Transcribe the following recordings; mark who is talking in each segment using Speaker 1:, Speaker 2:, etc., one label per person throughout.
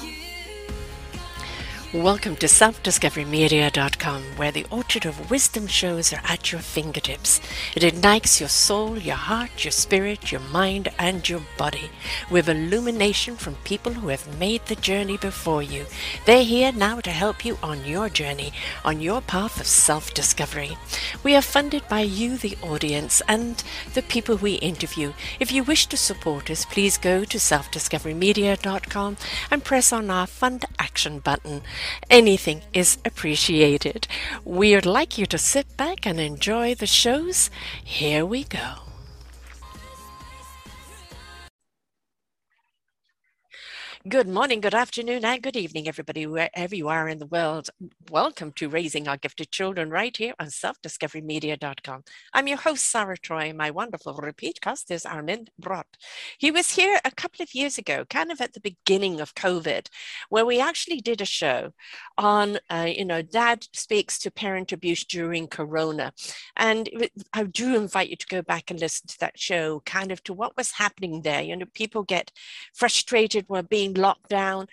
Speaker 1: You Welcome to selfdiscoverymedia.com, where the orchard of wisdom shows are at your fingertips. It ignites your soul, your heart, your spirit, your mind, and your body with illumination from people who have made the journey before you. They're here now to help you on your journey, on your path of self discovery. We are funded by you, the audience, and the people we interview. If you wish to support us, please go to selfdiscoverymedia.com and press on our Fund Action button. Anything is appreciated. We'd like you to sit back and enjoy the shows. Here we go. Good morning, good afternoon, and good evening, everybody, wherever you are in the world. Welcome to Raising Our Gifted Children right here on selfdiscoverymedia.com. I'm your host, Sarah Troy. My wonderful repeat cast is Armin Brott. He was here a couple of years ago, kind of at the beginning of COVID, where we actually did a show on, uh, you know, dad speaks to parent abuse during Corona. And I do invite you to go back and listen to that show, kind of to what was happening there. You know, people get frustrated when being locked down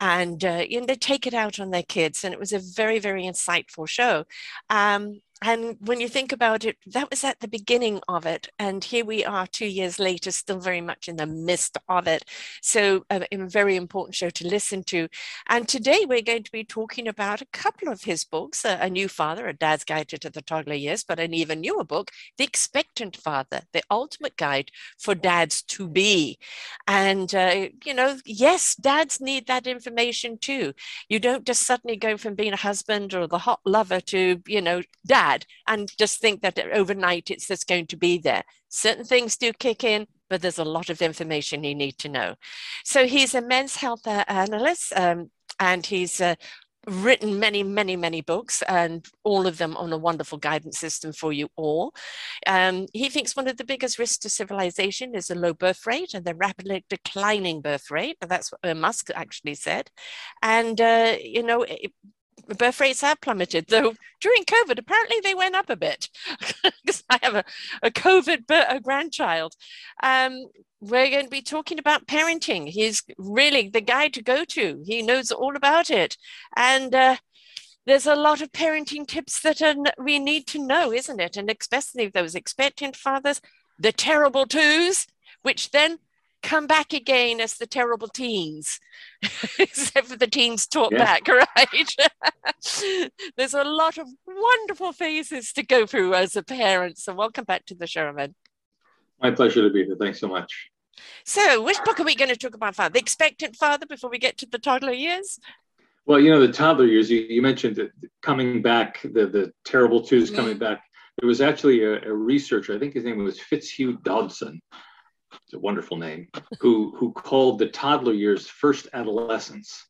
Speaker 1: and uh, you know, they take it out on their kids. And it was a very, very insightful show. Um, and when you think about it, that was at the beginning of it. And here we are two years later, still very much in the midst of it. So, uh, a very important show to listen to. And today we're going to be talking about a couple of his books uh, A New Father, A Dad's Guide to the Toddler Years, but an even newer book, The Expectant Father, The Ultimate Guide for Dads to Be. And, uh, you know, yes, dads need that information too. You don't just suddenly go from being a husband or the hot lover to, you know, dad bad and just think that overnight it's just going to be there. Certain things do kick in, but there's a lot of information you need to know. So he's a men's health uh, analyst um, and he's uh, written many, many, many books, and all of them on a wonderful guidance system for you all. Um, he thinks one of the biggest risks to civilization is a low birth rate and the rapidly declining birth rate. That's what Musk actually said. And, uh, you know, it, birth rates have plummeted, though during COVID, apparently they went up a bit because I have a, a COVID a grandchild. Um, we're going to be talking about parenting. He's really the guy to go to. He knows all about it. And uh, there's a lot of parenting tips that are, we need to know, isn't it? And especially those expectant fathers, the terrible twos, which then come back again as the terrible teens, except for the teens talk back, right? There's a lot of wonderful phases to go through as a parent. So, welcome back to the show, man.
Speaker 2: My pleasure to be here. Thanks so much.
Speaker 1: So, which book are we going to talk about, Father? The Expectant Father before we get to the toddler years?
Speaker 2: Well, you know, the toddler years, you, you mentioned that coming back, the, the terrible twos coming back. There was actually a, a researcher, I think his name was Fitzhugh Dodson, it's a wonderful name, who who called the toddler years first adolescence.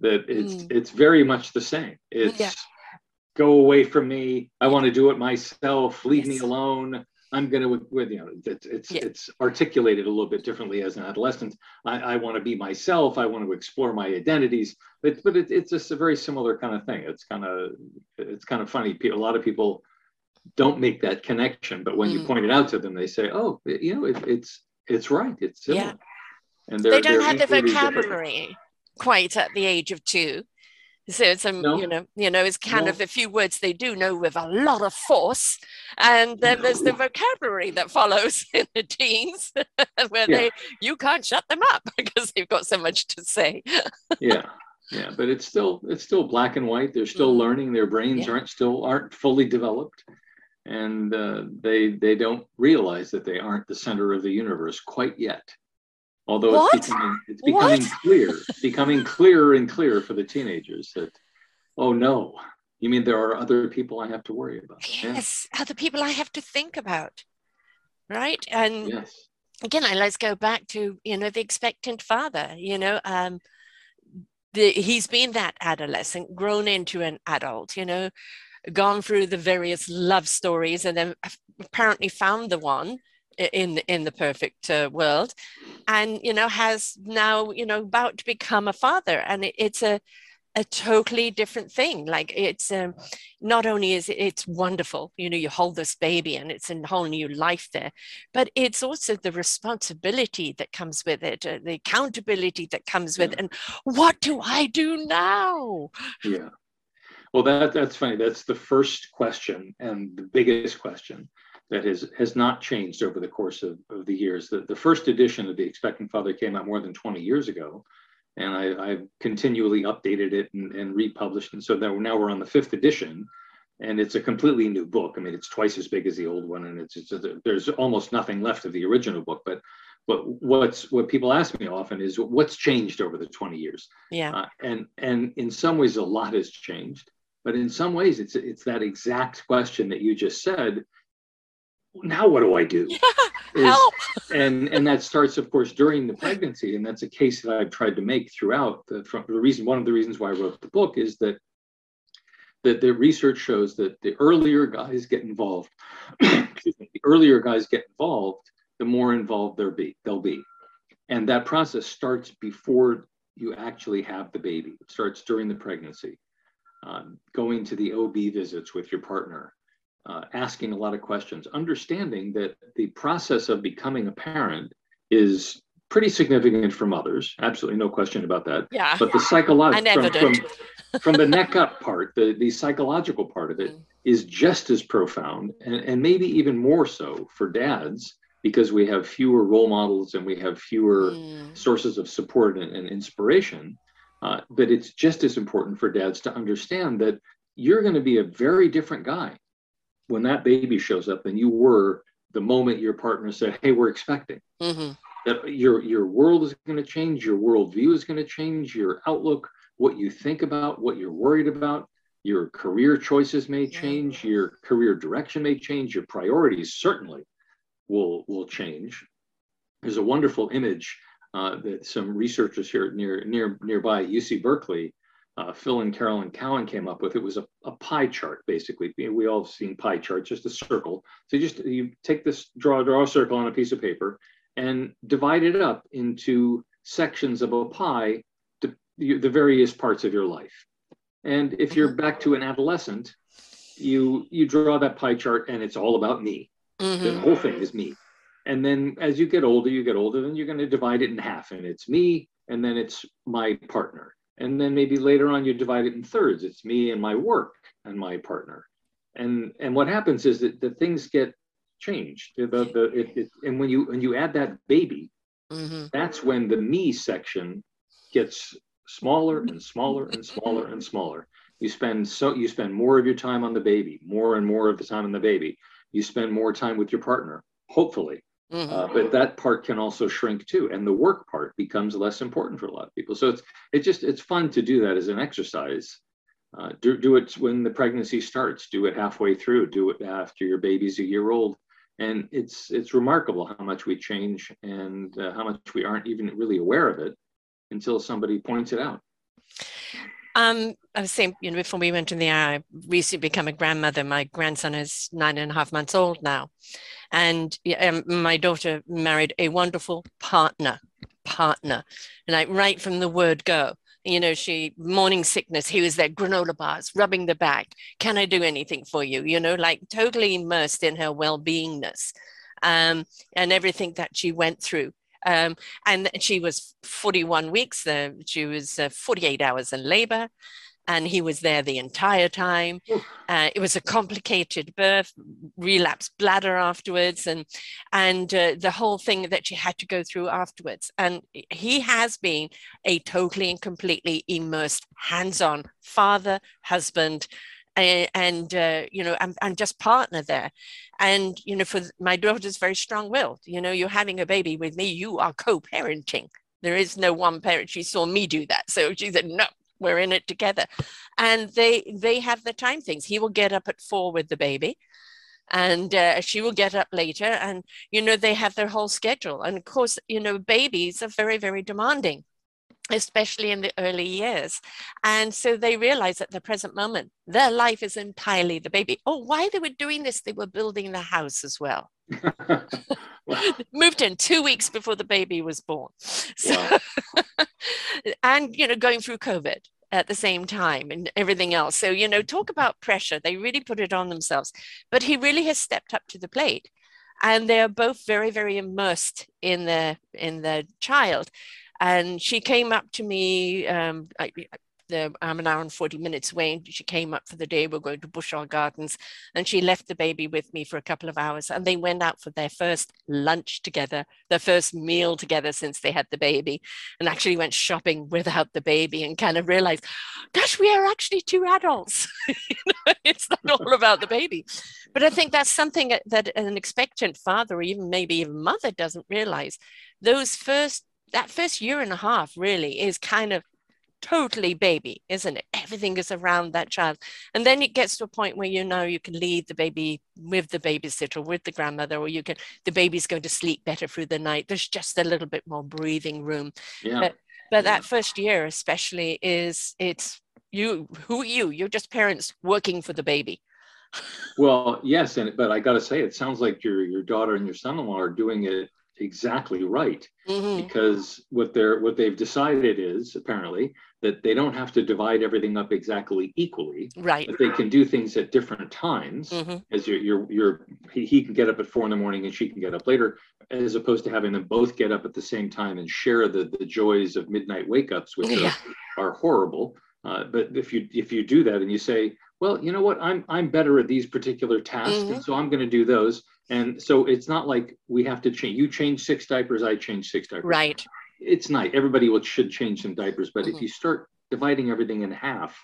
Speaker 2: That it's mm. it's very much the same. It's yeah. go away from me. I want to do it myself. Leave yes. me alone. I'm going to, with you know, it's it's, yeah. it's articulated a little bit differently as an adolescent. I, I want to be myself. I want to explore my identities. But but it, it's just a very similar kind of thing. It's kind of it's kind of funny. A lot of people don't make that connection. But when mm. you point it out to them, they say, "Oh, you know, it, it's it's right. It's similar." Yeah.
Speaker 1: And they don't have the vocabulary different. quite at the age of two. So it's a no. you know you know it's kind no. of a few words they do know with a lot of force, and then no. there's the vocabulary that follows in the teens where yeah. they you can't shut them up because they've got so much to say.
Speaker 2: yeah, yeah, but it's still it's still black and white. They're still mm. learning. Their brains yeah. aren't still aren't fully developed and uh, they they don't realize that they aren't the center of the universe quite yet. Although what? it's becoming it's becoming clear, becoming clearer and clearer for the teenagers that oh no, you mean there are other people I have to worry about?
Speaker 1: Yes, yeah. other people I have to think about, right? And yes. again, let's go back to you know the expectant father. You know, um, the, he's been that adolescent, grown into an adult. You know, gone through the various love stories and then apparently found the one in in the perfect uh, world and you know has now you know about to become a father and it, it's a a totally different thing. Like it's um, not only is it, it's wonderful, you know, you hold this baby and it's a whole new life there, but it's also the responsibility that comes with it, uh, the accountability that comes with, yeah. and what do I do now?
Speaker 2: Yeah. Well, that that's funny. That's the first question and the biggest question that has has not changed over the course of, of the years. The, the first edition of the Expecting Father came out more than 20 years ago and I, have continually updated it and, and, republished. And so now, now we're on the fifth edition, and it's a completely new book. I mean, it's twice as big as the old one, and it's, it's there's almost nothing left of the original book. But but what's what people ask me often is what's changed over the 20 years?
Speaker 1: Yeah. Uh,
Speaker 2: and and in some ways, a lot has changed, but in some ways, it's it's that exact question that you just said now what do I do?
Speaker 1: Is, Help.
Speaker 2: and and that starts, of course, during the pregnancy, and that's a case that I've tried to make throughout. The, from, the reason, one of the reasons why I wrote the book is that that the research shows that the earlier guys get involved, excuse me, the earlier guys get involved, the more involved they'll be. They'll be, and that process starts before you actually have the baby. It starts during the pregnancy, um, going to the OB visits with your partner, uh, asking a lot of questions, understanding that the process of becoming a parent is pretty significant for mothers. Absolutely no question about that.
Speaker 1: Yeah.
Speaker 2: But the psychological from, from, from, the neck up part, the, the psychological part of it mm. is just as profound and, and maybe even more so for dads because we have fewer role models and we have fewer mm. sources of support and, and inspiration. Uh, but it's just as important for dads to understand that you're going to be a very different guy when that baby shows up than you were the moment your partner said, "Hey, we're expecting." Mm-hmm. That your your world is going to change, your worldview is going to change, your outlook, what you think about, what you're worried about, your career choices may change, your career direction may change, your priorities certainly will will change. There's a wonderful image that some researchers here near near nearby UC Berkeley uh, Phil and Carolyn Cowan came up with. It was a, a pie chart, basically. We all have seen pie charts, just a circle. So you just you take this, draw draw a circle on a piece of paper, and divide it up into sections of a pie, to the various parts of your life. And if you're back to an adolescent, you you draw that pie chart, and it's all about me. Mm-hmm. The whole thing is me. And then as you get older, you get older, then you're going to divide it in half, and it's me, and then it's my partner. And then maybe later on you divide it in thirds. It's me and my work and my partner. And and what happens is that the things get changed. The, the, it, it, and when you when you add that baby mm-hmm. that's when the me section gets smaller and smaller and smaller and smaller. You spend so you spend more of your time on the baby more and more of the time on the baby. You spend more time with your partner hopefully Mm-hmm. Uh, but that part can also shrink too, and the work part becomes less important for a lot of people. So it's it's just it's fun to do that as an exercise. Uh, do do it when the pregnancy starts. Do it halfway through. Do it after your baby's a year old, and it's it's remarkable how much we change and uh, how much we aren't even really aware of it until somebody points it out.
Speaker 1: Um, I was saying, you know, before we went in the air, I recently become a grandmother. My grandson is nine and a half months old now. And um, my daughter married a wonderful partner, partner. Like right from the word go, you know, she morning sickness, he was there, granola bars, rubbing the back. Can I do anything for you? You know, like totally immersed in her well-beingness um, and everything that she went through. Um, and she was 41 weeks, uh, she was uh, 48 hours in labor and he was there the entire time. Uh, it was a complicated birth, relapsed bladder afterwards, and and uh, the whole thing that she had to go through afterwards. And he has been a totally and completely immersed, hands-on father, husband. Uh, and uh, you know and, and just partner there and you know for my daughter's very strong-willed you know you're having a baby with me you are co-parenting there is no one parent she saw me do that so she said no we're in it together. And they they have the time things. He will get up at four with the baby and uh, she will get up later and you know they have their whole schedule. And of course you know babies are very very demanding especially in the early years. And so they realize at the present moment their life is entirely the baby. Oh why they were doing this they were building the house as well moved in two weeks before the baby was born so, and you know going through covid at the same time and everything else. So, you know, talk about pressure. They really put it on themselves. But he really has stepped up to the plate. And they're both very, very immersed in the in the child. And she came up to me. Um, I, the, I'm an hour and 40 minutes away. And she came up for the day. We're going to Bushall Gardens. And she left the baby with me for a couple of hours. And they went out for their first lunch together, their first meal together since they had the baby, and actually went shopping without the baby and kind of realized, gosh, we are actually two adults. it's not all about the baby. But I think that's something that an expectant father, or even maybe even mother, doesn't realize. Those first that first year and a half really is kind of totally baby, isn't it? Everything is around that child. And then it gets to a point where you know you can leave the baby with the babysitter, with the grandmother, or you can, the baby's going to sleep better through the night. There's just a little bit more breathing room. Yeah. But, but yeah. that first year, especially, is it's you, who are you? You're just parents working for the baby.
Speaker 2: well, yes, and but I got to say, it sounds like your your daughter and your son-in-law are doing it exactly right mm-hmm. because what they're what they've decided is apparently that they don't have to divide everything up exactly equally
Speaker 1: right
Speaker 2: that they can do things at different times mm-hmm. as you're you're, you're he, he, can get up at four in the morning and she can get up later as opposed to having them both get up at the same time and share the the joys of midnight wake ups which yeah. are, are horrible uh, but if you if you do that and you say well you know what i'm i'm better at these particular tasks mm-hmm. and so i'm going to do those and so it's not like we have to change. You change six diapers, I change six diapers.
Speaker 1: Right.
Speaker 2: It's nice. Everybody will, should change some diapers, but mm-hmm. if you start dividing everything in half,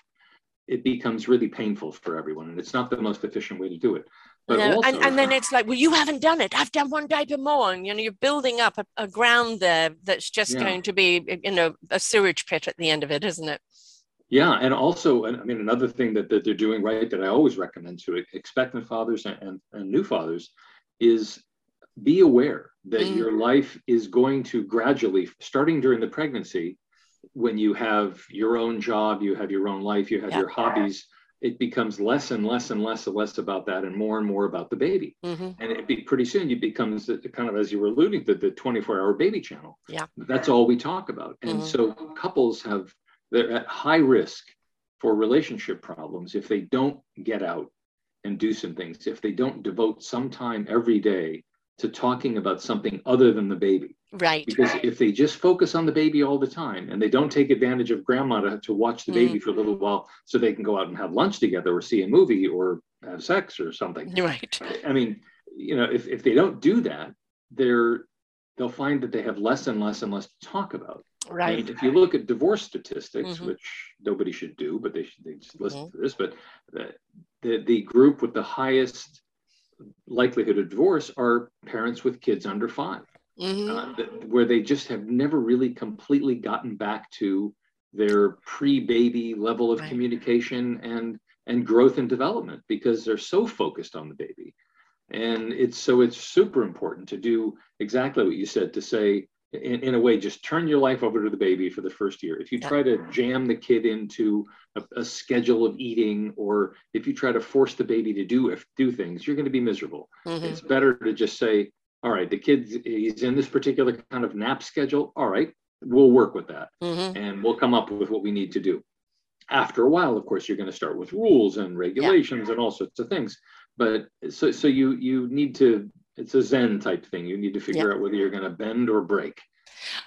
Speaker 2: it becomes really painful for everyone, and it's not the most efficient way to do it.
Speaker 1: But no, also, and, and then it's like, well, you haven't done it. I've done one diaper more, and you know, you're building up a, a ground there that's just yeah. going to be, you know, a sewage pit at the end of it, isn't it?
Speaker 2: Yeah, and also, I mean, another thing that, that they're doing right that I always recommend to expectant fathers and, and, and new fathers is be aware that mm. your life is going to gradually, starting during the pregnancy, when you have your own job, you have your own life, you have yeah. your hobbies, it becomes less and less and less and less about that and more and more about the baby. Mm-hmm. And it be pretty soon it becomes kind of as you were alluding to the 24 hour baby channel.
Speaker 1: Yeah.
Speaker 2: That's all we talk about. And mm-hmm. so couples have they're at high risk for relationship problems if they don't get out and do some things if they don't devote some time every day to talking about something other than the baby.
Speaker 1: Right.
Speaker 2: Because if they just focus on the baby all the time and they don't take advantage of grandma to, to watch the baby mm. for a little while so they can go out and have lunch together or see a movie or have sex or something.
Speaker 1: Right.
Speaker 2: I mean, you know, if, if they don't do that, they're they'll find that they have less and less and less to talk about.
Speaker 1: Right.
Speaker 2: And if you look at divorce statistics, mm-hmm. which nobody should do, but they should they just listen mm-hmm. to this, but the, the, the group with the highest likelihood of divorce are parents with kids under 5 mm-hmm. uh, where they just have never really completely gotten back to their pre-baby level of right. communication and and growth and development because they're so focused on the baby and it's so it's super important to do exactly what you said to say in, in a way, just turn your life over to the baby for the first year. If you try to jam the kid into a, a, schedule of eating, or if you try to force the baby to do if, do things, you're going to be miserable. Mm-hmm. It's better to just say, "All right, the kid he's in this particular kind of nap schedule. All right, we'll work with that, mm-hmm. and we'll come up with what we need to do." After a while, of course, you're going to start with rules and regulations yeah. and all sorts of things. But so so you you need to it's a Zen type thing. You need to figure out whether you're going to bend or break.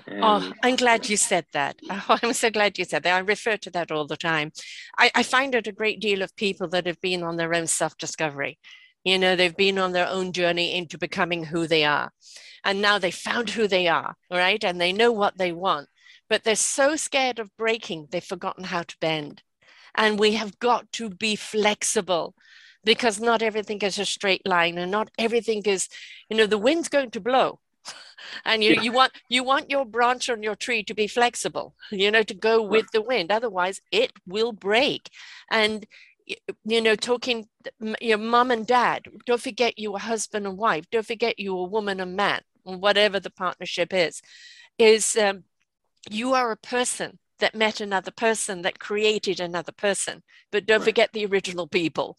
Speaker 1: Oh, and, oh, I'm glad you said that. Oh, I'm so glad you said that. I refer to that all the time. I, I find it a great deal of people that have been on their own self discovery. You know, they've been on their own journey into becoming who they are. And now they found who they are, right? And they know what they want. But they're so scared of breaking, they've forgotten how to bend. And we have got to be flexible because not everything is a straight line and not everything is, you know, the wind's going to blow. and you, yeah. you want you want your branch on your tree to be flexible you know to go with the wind otherwise it will break and you know talking your mom and dad don't forget you a husband and wife don't forget you a woman and man whatever the partnership is is um, you are a person that met another person that created another person but don't right. forget the original people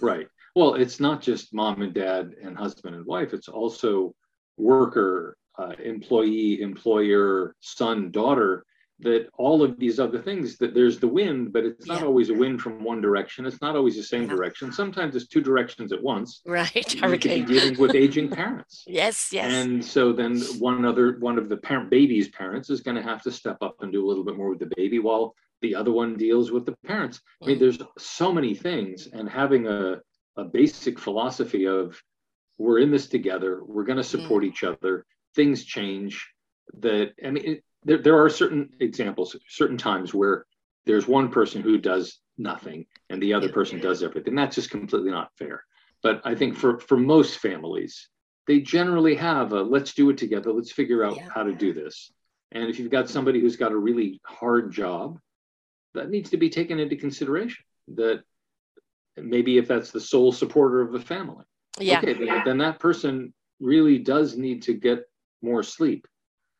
Speaker 2: right. Well, it's not just mom and dad and husband and wife, it's also worker, uh, employee, employer, son, daughter. that all of these other things that there's the wind but it's not
Speaker 1: Yeah.
Speaker 2: always a wind from one direction it's not always the same
Speaker 1: Yeah.
Speaker 2: direction sometimes it's two directions at once
Speaker 1: Right.
Speaker 2: you could be
Speaker 1: Hurricane.
Speaker 2: dealing with aging parents
Speaker 1: Yes, yes.
Speaker 2: and so then one other one of the parent baby's parents is going to have to step up and do a little bit more with the baby while the other one deals with the parents. I mean there's so many things and having a, a basic philosophy of we're in this together we're going to support mm. each other things change that i mean it, there, there are certain examples certain times where there's one person who does nothing and the other person does everything. That's just completely not fair. But i think for for most families they generally have a let's do it together let's figure out
Speaker 1: Yeah.
Speaker 2: how to do this. And if you've got somebody who's got a really hard job that needs to be taken into consideration that maybe if that's the sole supporter of the family
Speaker 1: yeah.
Speaker 2: okay then, then that person really does need to get more sleep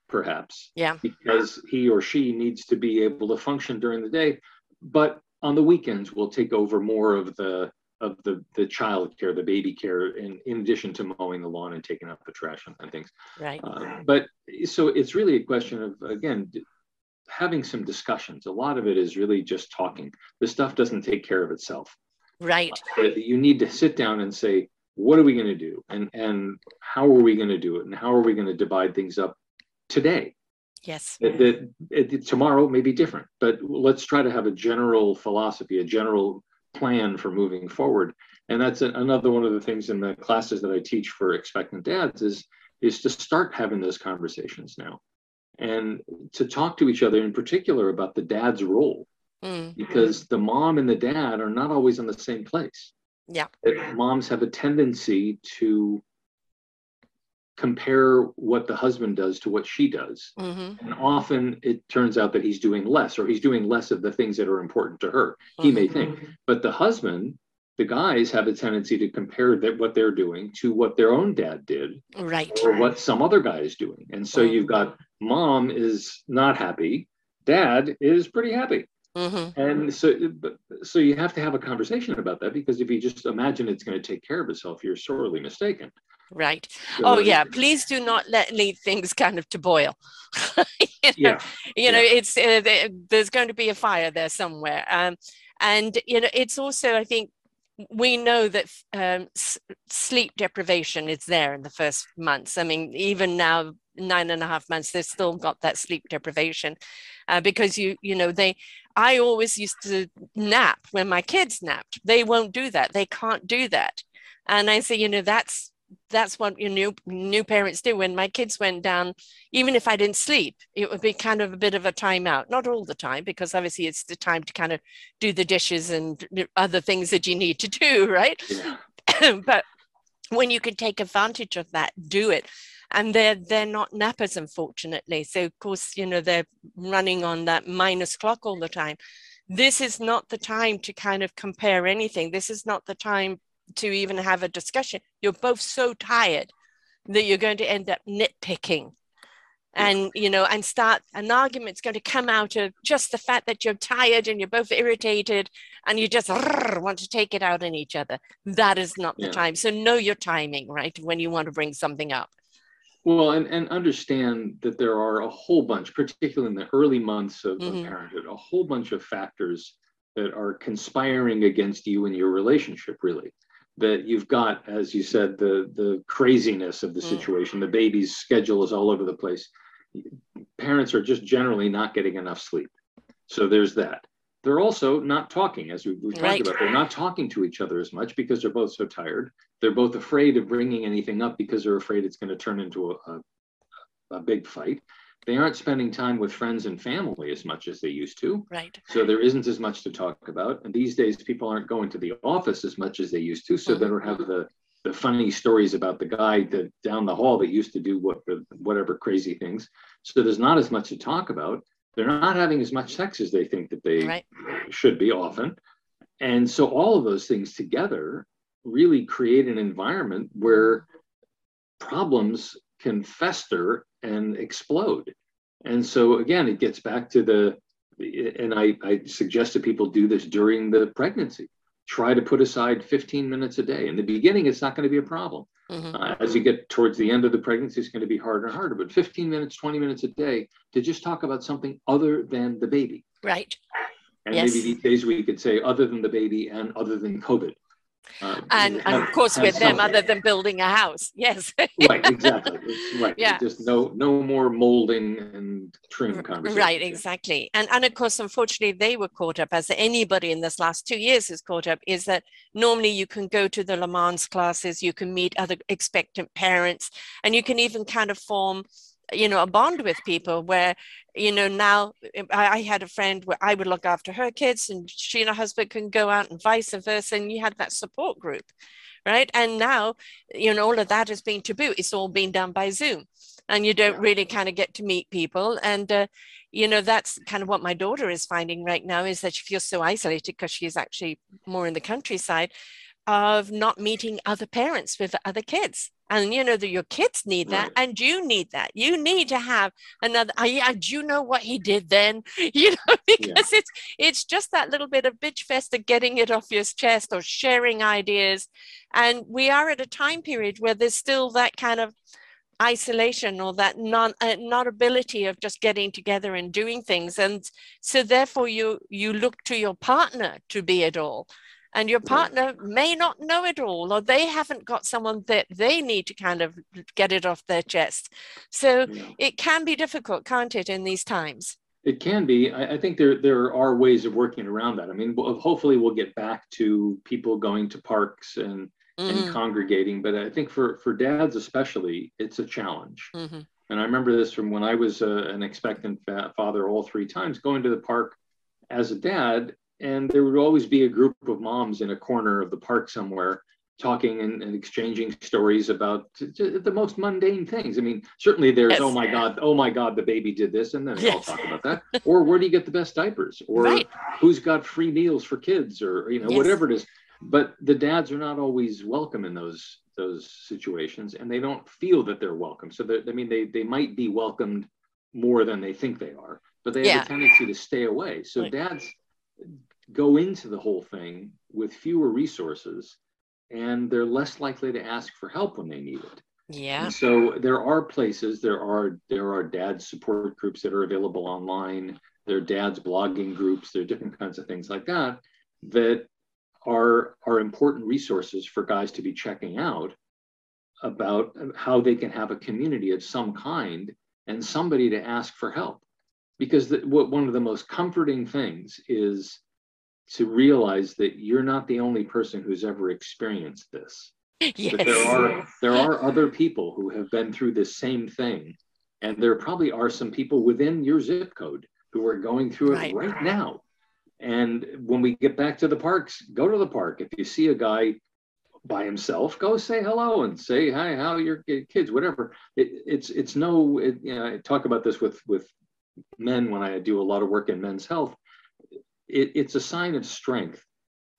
Speaker 2: perhaps
Speaker 1: Yeah.
Speaker 2: because he or she needs to be able to function during the day but on the weekends we'll take over more of the of the the child care the baby care in, in addition to mowing the lawn and taking out the trash and, things
Speaker 1: Right.
Speaker 2: uh, but so it's really a question of again having some discussions. A lot of it is really just talking. The stuff doesn't take care of itself.
Speaker 1: Right.
Speaker 2: you need to sit down and say what are we going to do? And and how are we going to do it? And how are we going to divide things up today?
Speaker 1: Yes.
Speaker 2: that, tomorrow may be different but let's try to have a general philosophy a general plan for moving forward. And that's another one of the things in the classes that i teach for expectant dads is is to start having those conversations now and to talk to each other in particular about the dad's role
Speaker 1: Mm.
Speaker 2: because the mom and the dad are not always in the same place
Speaker 1: Yeah.
Speaker 2: that moms have a tendency to compare what the husband does to what she does
Speaker 1: hmm
Speaker 2: and often it turns out that he's doing less or he's doing less of the things that are important to her he may think but the husband the guys have a tendency to compare that what they're doing to what their own dad did
Speaker 1: Right.
Speaker 2: or what some other guy is doing and so
Speaker 1: Mhm.
Speaker 2: you've got mom is not happy dad is pretty happy
Speaker 1: hmm
Speaker 2: and so so you have to have a conversation about that because if you just imagine it's going to take care of itself you're sorely mistaken
Speaker 1: Right.
Speaker 2: So-
Speaker 1: Oh yeah. Please do not let leave things kind of to boil. you know,
Speaker 2: yeah
Speaker 1: you know
Speaker 2: Yeah.
Speaker 1: it's uh, there's going to be a fire there somewhere um, and you know it's also i think we know that um, s- sleep deprivation is there in the first months i mean even now nine and a half months they've still got that sleep deprivation uh, because you you know they i always used to nap when my kids napped they won't do that they can't do that and i say you know that's that's what your new new parents do when my kids went down even if I didn't sleep, it would be kind of a bit of a timeout. Not all the time, because obviously it's the time to kind of do the dishes and other things that you need to do, right?
Speaker 2: yeah
Speaker 1: but when you can take advantage of that, do it. And they're they're not nappers, unfortunately. So of course, you know, they're running on that minus clock all the time. This is not the time to kind of compare anything. This is not the time to even have a discussion. You're both so tired that you're going to end up nitpicking and you know and start an argument's going to come out of just the fact that you're tired and you're both irritated and you just want to take it out on each other that is not the
Speaker 2: Yeah.
Speaker 1: time so know your timing right when you want to bring something up
Speaker 2: Well, and, and understand that there are a whole bunch, particularly in the early months of, of
Speaker 1: Mhm.
Speaker 2: parenthood, a whole bunch of factors that are conspiring against you and your relationship, really. That you've got, as you said, the the craziness of the
Speaker 1: Mm.
Speaker 2: situation, the baby's schedule is all over the place. Parents are just generally not getting enough sleep. So there's that. They're also not talking, as we, we talked
Speaker 1: Right.
Speaker 2: about. They're not talking to each other as much because they're both so tired they're both afraid of bringing anything up because they're afraid it's going to turn into a, a, a big fight. They aren't spending time with friends and family as much as they used to.
Speaker 1: right
Speaker 2: So there isn't as much to talk about. And these days, people aren't going to the office as much as they used to. So they don't have the, the funny stories about the guy that down the hall that used to do what whatever crazy things. So there's not as much to talk about. They're not having as much sex as they think that they
Speaker 1: right
Speaker 2: should be often. And so all of those things together really create an environment where problems can fester and explode. And so again, it gets back to the, and I, I suggest that people do this during the pregnancy. Try to put aside 15 minutes a day. In the beginning, it's not going to be a problem. Mm-hmm. Uh, as you get towards the end of the pregnancy, it's going to be harder and harder. But 15 minutes, 20 minutes a day to just talk about something other than the baby.
Speaker 1: Right.
Speaker 2: And yes. maybe these days we could say other than the baby and other than COVID.
Speaker 1: Uh, and, and of course with them other than building a house yes.
Speaker 2: Right exactly right yeah. just no no more molding and trim conversation.
Speaker 1: right exactly. And and of course unfortunately they were caught up as anybody in this last two years is caught up is that normally you can go to the Lamaze classes you can meet other expectant parents and you can even kind of form you know a bond with people where you know now I, had a friend where i would look after her kids and she and her husband can go out and vice versa and you had that support group right? And now you know all of that has been taboo. It's all been done by zoom and you don't really kind of get to meet people. And uh, you know that's kind of what my daughter is finding right now is that she feels so isolated because she's actually more in the countryside of not meeting other parents with other kids and you know that your kids need that and you need that. You need to have another I, do you know what he did then? You know because yeah. it's it's just that little bit of bitch fest of getting it off your chest or sharing ideas. And we are at a time period where there's still that kind of isolation or that non uh, not ability of just getting together and doing things. And so therefore you you look to your partner to be it all and your partner may not know it all or they haven't got someone that they need to kind of get it off their chest so yeah. it can be difficult can't it in these times
Speaker 2: it can be I, I, think there there are ways of working around that i mean hopefully we'll get back to people going to parks and mm-hmm. and congregating but i think for for dads especially it's a challenge mm-hmm. and i remember this from when i was uh, an expectant father all three times going to the park as a dad and there would always be a group of moms in a corner of the park somewhere talking and, and exchanging stories about the most mundane things. I mean, certainly there's, yes. oh my God, oh my God, the baby did this, and then yes. I'll talk about that. or where do you get the best diapers? Or right. who's got free meals for kids? Or you know, yes. whatever it is. But the dads are not always welcome in those those situations, and they don't feel that they're welcome. So I mean, they they might be welcomed more than they think they are, but they have a tendency to stay away. So right. dads go into the whole thing with fewer resources and they're less likely to ask for help when they need it.
Speaker 1: Yeah.
Speaker 2: And so there are places, there are there are dad support groups that are available online. There are dads blogging groups. There are different kinds of things like that that are are important resources for guys to be checking out about how they can have a community of some kind and somebody to ask for help. Because the, what, one of the most comforting things is to realize that you're not the only person who's ever experienced this.
Speaker 1: Yes.
Speaker 2: That there are there are other people who have been through this same thing, and there probably are some people within your zip code who are going through it right, right now. And when we get back to the parks, go to the park. If you see a guy by himself, go say hello and say hi, how are your kids, whatever. It, it's it's no. It, you know, I talk about this with with men when I do a lot of work in men's health it, it's a sign of strength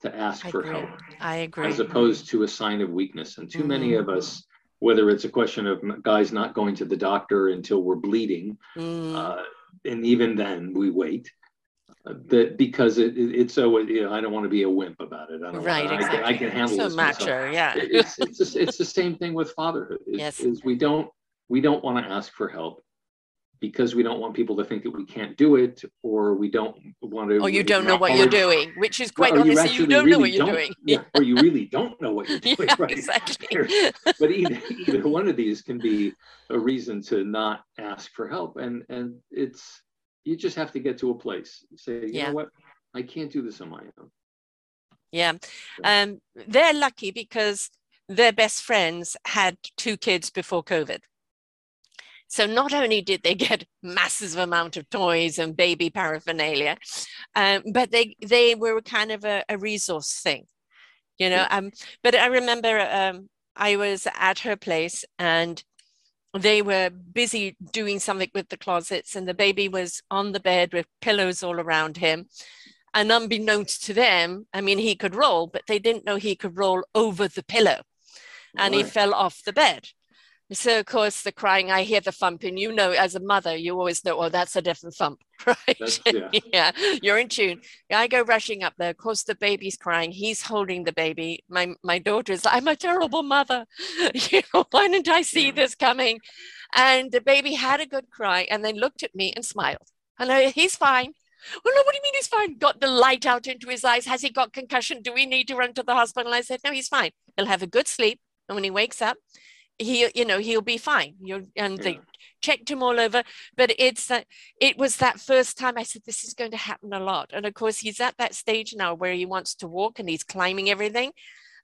Speaker 2: to ask I for
Speaker 1: agree.
Speaker 2: help.
Speaker 1: I agree.
Speaker 2: As opposed to a sign of weakness. And too mm-hmm. many of us, whether it's a question of guys not going to the doctor until we're bleeding, mm. uh, and even then we wait. Uh, that because it, it, it's so you know I don't want to be a wimp about it. I don't
Speaker 1: right,
Speaker 2: want,
Speaker 1: exactly.
Speaker 2: I, can, I can handle
Speaker 1: so
Speaker 2: this
Speaker 1: macho, myself. yeah.
Speaker 2: it's it's, just, it's the same thing with fatherhood. Is,
Speaker 1: yes.
Speaker 2: is we don't we don't want to ask for help because we don't want people to think that we can't do it or we don't want to
Speaker 1: or you don't know what you're doing which is quite honestly you, you don't really know what you're doing.
Speaker 2: Yeah, or you really don't know what you're doing
Speaker 1: yeah,
Speaker 2: right?
Speaker 1: exactly.
Speaker 2: But either, either one of these can be a reason to not ask for help and and it's you just have to get to a place say you yeah. know what? I can't do this on my own.
Speaker 1: Yeah. Um they're lucky because their best friends had two kids before covid so not only did they get massive amount of toys and baby paraphernalia, um, but they they were kind of a, a resource thing, you know. Um, but I remember um, I was at her place and they were busy doing something with the closets, and the baby was on the bed with pillows all around him. And unbeknownst to them, I mean, he could roll, but they didn't know he could roll over the pillow and right. he fell off the bed. So of course the crying, I hear the thumping. You know, as a mother, you always know, oh, that's a different thump, right? Yeah. yeah. you're in tune. I go rushing up there. Of course, the baby's crying. He's holding the baby. My my daughter daughter's, I'm a terrible mother. you know, why didn't I see yeah. this coming? And the baby had a good cry and then looked at me and smiled. Hello, he's fine. Well, no, what do you mean he's fine? Got the light out into his eyes. Has he got concussion? Do we need to run to the hospital? I said, no, he's fine. He'll have a good sleep. And when he wakes up, he you know he'll be fine. You and yeah. they checked him all over. But it's uh, it was that first time i said this is going to happen a lot. And of course he's at that stage now where he wants to walk and he's climbing everything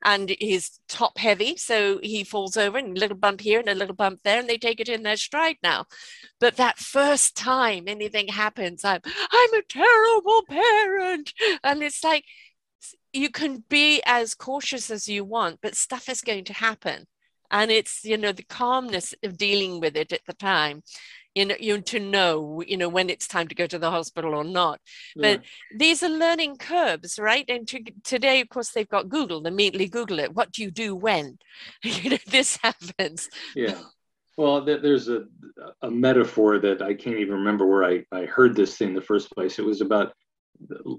Speaker 1: and he's top heavy. So he falls over and a little bump here and a little bump there and they take it in their stride now. But that first time anything happens i'm i'm a terrible parent. And it's like you can be as cautious as you want but stuff is going to happen and it's you know the calmness of dealing with it at the time you know you to know you know when it's time to go to the hospital or not. But yeah. these are learning curves right? And to, today of course they've got google immediately google it. What do you do when? You know this happens.
Speaker 2: Yeah. Well there's a, a metaphor that i can't even remember where I, I heard this thing in the first place. It was about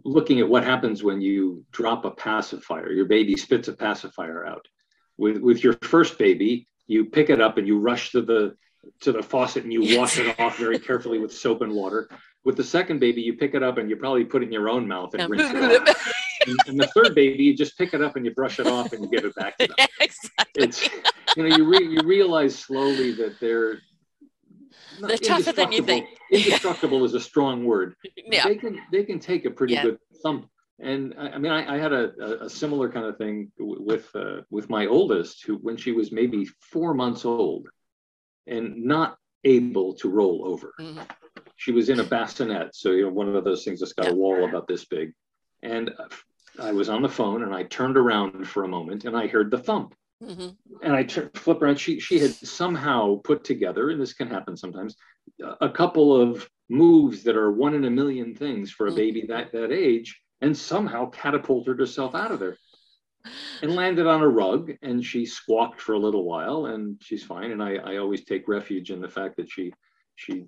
Speaker 2: looking at what happens when you drop a pacifier your baby spits a pacifier out with with your first baby, you pick it up and you rush to the to the faucet and you yes. wash it off very carefully with soap and water. With the second baby, you pick it up and you probably put it in your own mouth and rinse it off. and, and, the third baby, you just pick it up and you brush it off and you give it back to them. Yeah, exactly. It's you know you re- you realize slowly that they're
Speaker 1: they're tougher than you think.
Speaker 2: Indestructible is a strong word. Yeah. They can they can take a pretty yeah. good thump and I, I mean, I, I had a, a, similar kind of thing with uh, with my oldest, who when she was maybe four months old, and not able to roll over. Mm-hmm. She was in a bassinet, so you know one of those things that's got yeah. a wall about this big. And I was on the phone, and I turned around for a moment, and I heard the thump. Mm-hmm. And I t- flip around. She she had somehow put together, and this can happen sometimes, a couple of moves that are one in a million things for a mm-hmm. baby that that age and somehow catapulted herself out of there and landed on a rug and she squawked for a little while and she's fine and I, I always take refuge in the fact that she she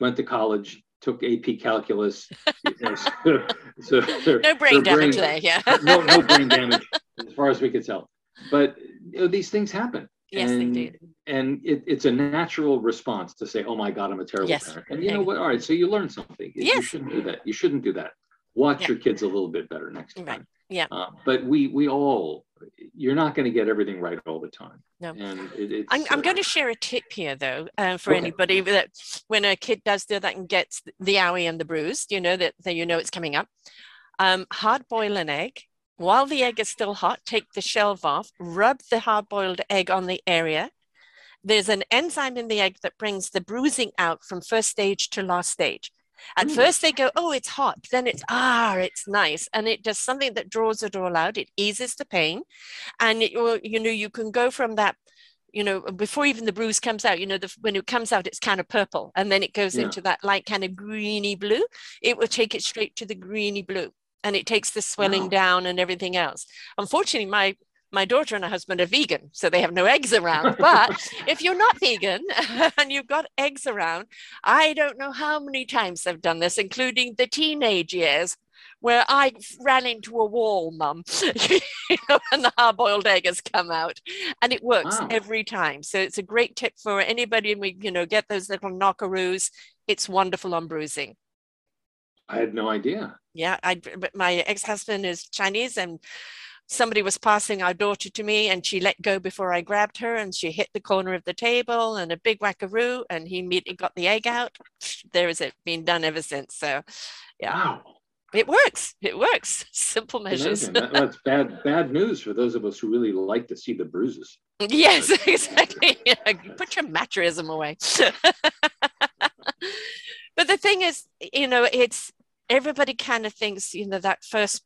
Speaker 2: went to college took AP calculus
Speaker 1: so, so her, no brain damage brain, there yeah
Speaker 2: no, no brain damage as far as we could tell but you know, these things happen
Speaker 1: Yes,
Speaker 2: and,
Speaker 1: they do.
Speaker 2: And it, it's a natural response to say, "Oh my God, I'm a terrible yes. parent." And you know what? All right, so you learn something. Yes. You shouldn't do that. You shouldn't do that watch yeah. your kids a little bit better next time. Right.
Speaker 1: Yeah. Uh,
Speaker 2: but we we all you're not going to get everything right all the time.
Speaker 1: No. And it, I'm, I'm uh, going to share a tip here though uh, for okay. anybody that when a kid does do that and gets the owie and the bruise, you know that, that you know it's coming up. Um, hard boil an egg. While the egg is still hot, take the shell off, rub the hard boiled egg on the area. There's an enzyme in the egg that brings the bruising out from first stage to last stage. At mm. first, they go, Oh, it's hot. Then it's, Ah, it's nice. And it does something that draws it all out. It eases the pain. And, it, you know, you can go from that you know, before even the bruise comes out, you know, the, when it comes out, it's kind of purple and then it goes yeah. into that light kind of greeny blue. It will take it straight to the greeny blue and it takes the swelling wow. down and everything else. Unfortunately, my my daughter and her husband are vegan, so they have no eggs around. But if you're not vegan and you've got eggs around, I don't know how many times I've done this, including the teenage years where I ran into a wall, mum, you know, and the hard-boiled egg has come out, and it works wow. every time. So it's a great tip for anybody, and we, you know, get those little knockaroos. It's wonderful on bruising.
Speaker 2: I had no idea.
Speaker 1: Yeah, I. But my ex-husband is Chinese, and somebody was passing our daughter to me and she let go before I grabbed her and she hit the corner of the table and a big wackaroo and he immediately got the egg out. There is it been done ever since. So yeah. Wow. It works. It works. Simple measures.
Speaker 2: that, that's bad bad news for those of us who really like to see the bruises.
Speaker 1: Yes, exactly. Yeah. Put your matcherism away. but the thing is, you know, it's everybody kind of thinks, you know, that first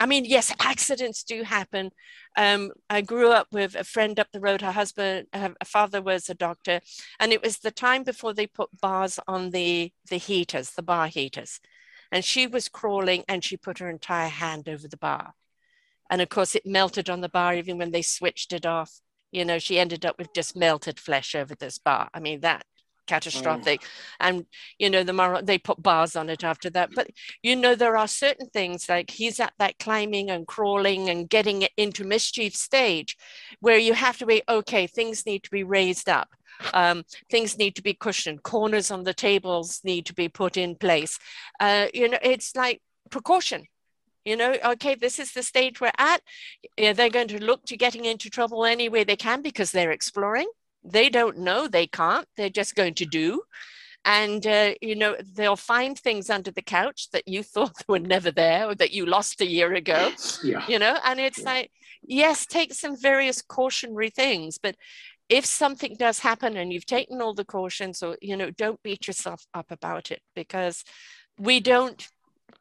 Speaker 1: I mean, yes, accidents do happen. Um, I grew up with a friend up the road. Her husband, her father was a doctor, and it was the time before they put bars on the the heaters, the bar heaters, and she was crawling, and she put her entire hand over the bar, and of course it melted on the bar even when they switched it off. You know, she ended up with just melted flesh over this bar. I mean, that catastrophic. Mm. and you know the moral they put bars on it after that. But you know there are certain things like he's at that climbing and crawling and getting it into mischief stage where you have to be okay things need to be raised up. Um, things need to be cushioned. Corners on the tables need to be put in place. Uh, you know it's like precaution. You know okay this is the stage we're at. Yeah, they're going to look to getting into trouble any way they can because they're exploring they don't know they can't they're just going to do and uh, you know they'll find things under the couch that you thought were never there or that you lost a year ago yeah. you know and it's yeah. like yes take some various cautionary things but if something does happen and you've taken all the cautions or you know don't beat yourself up about it because we don't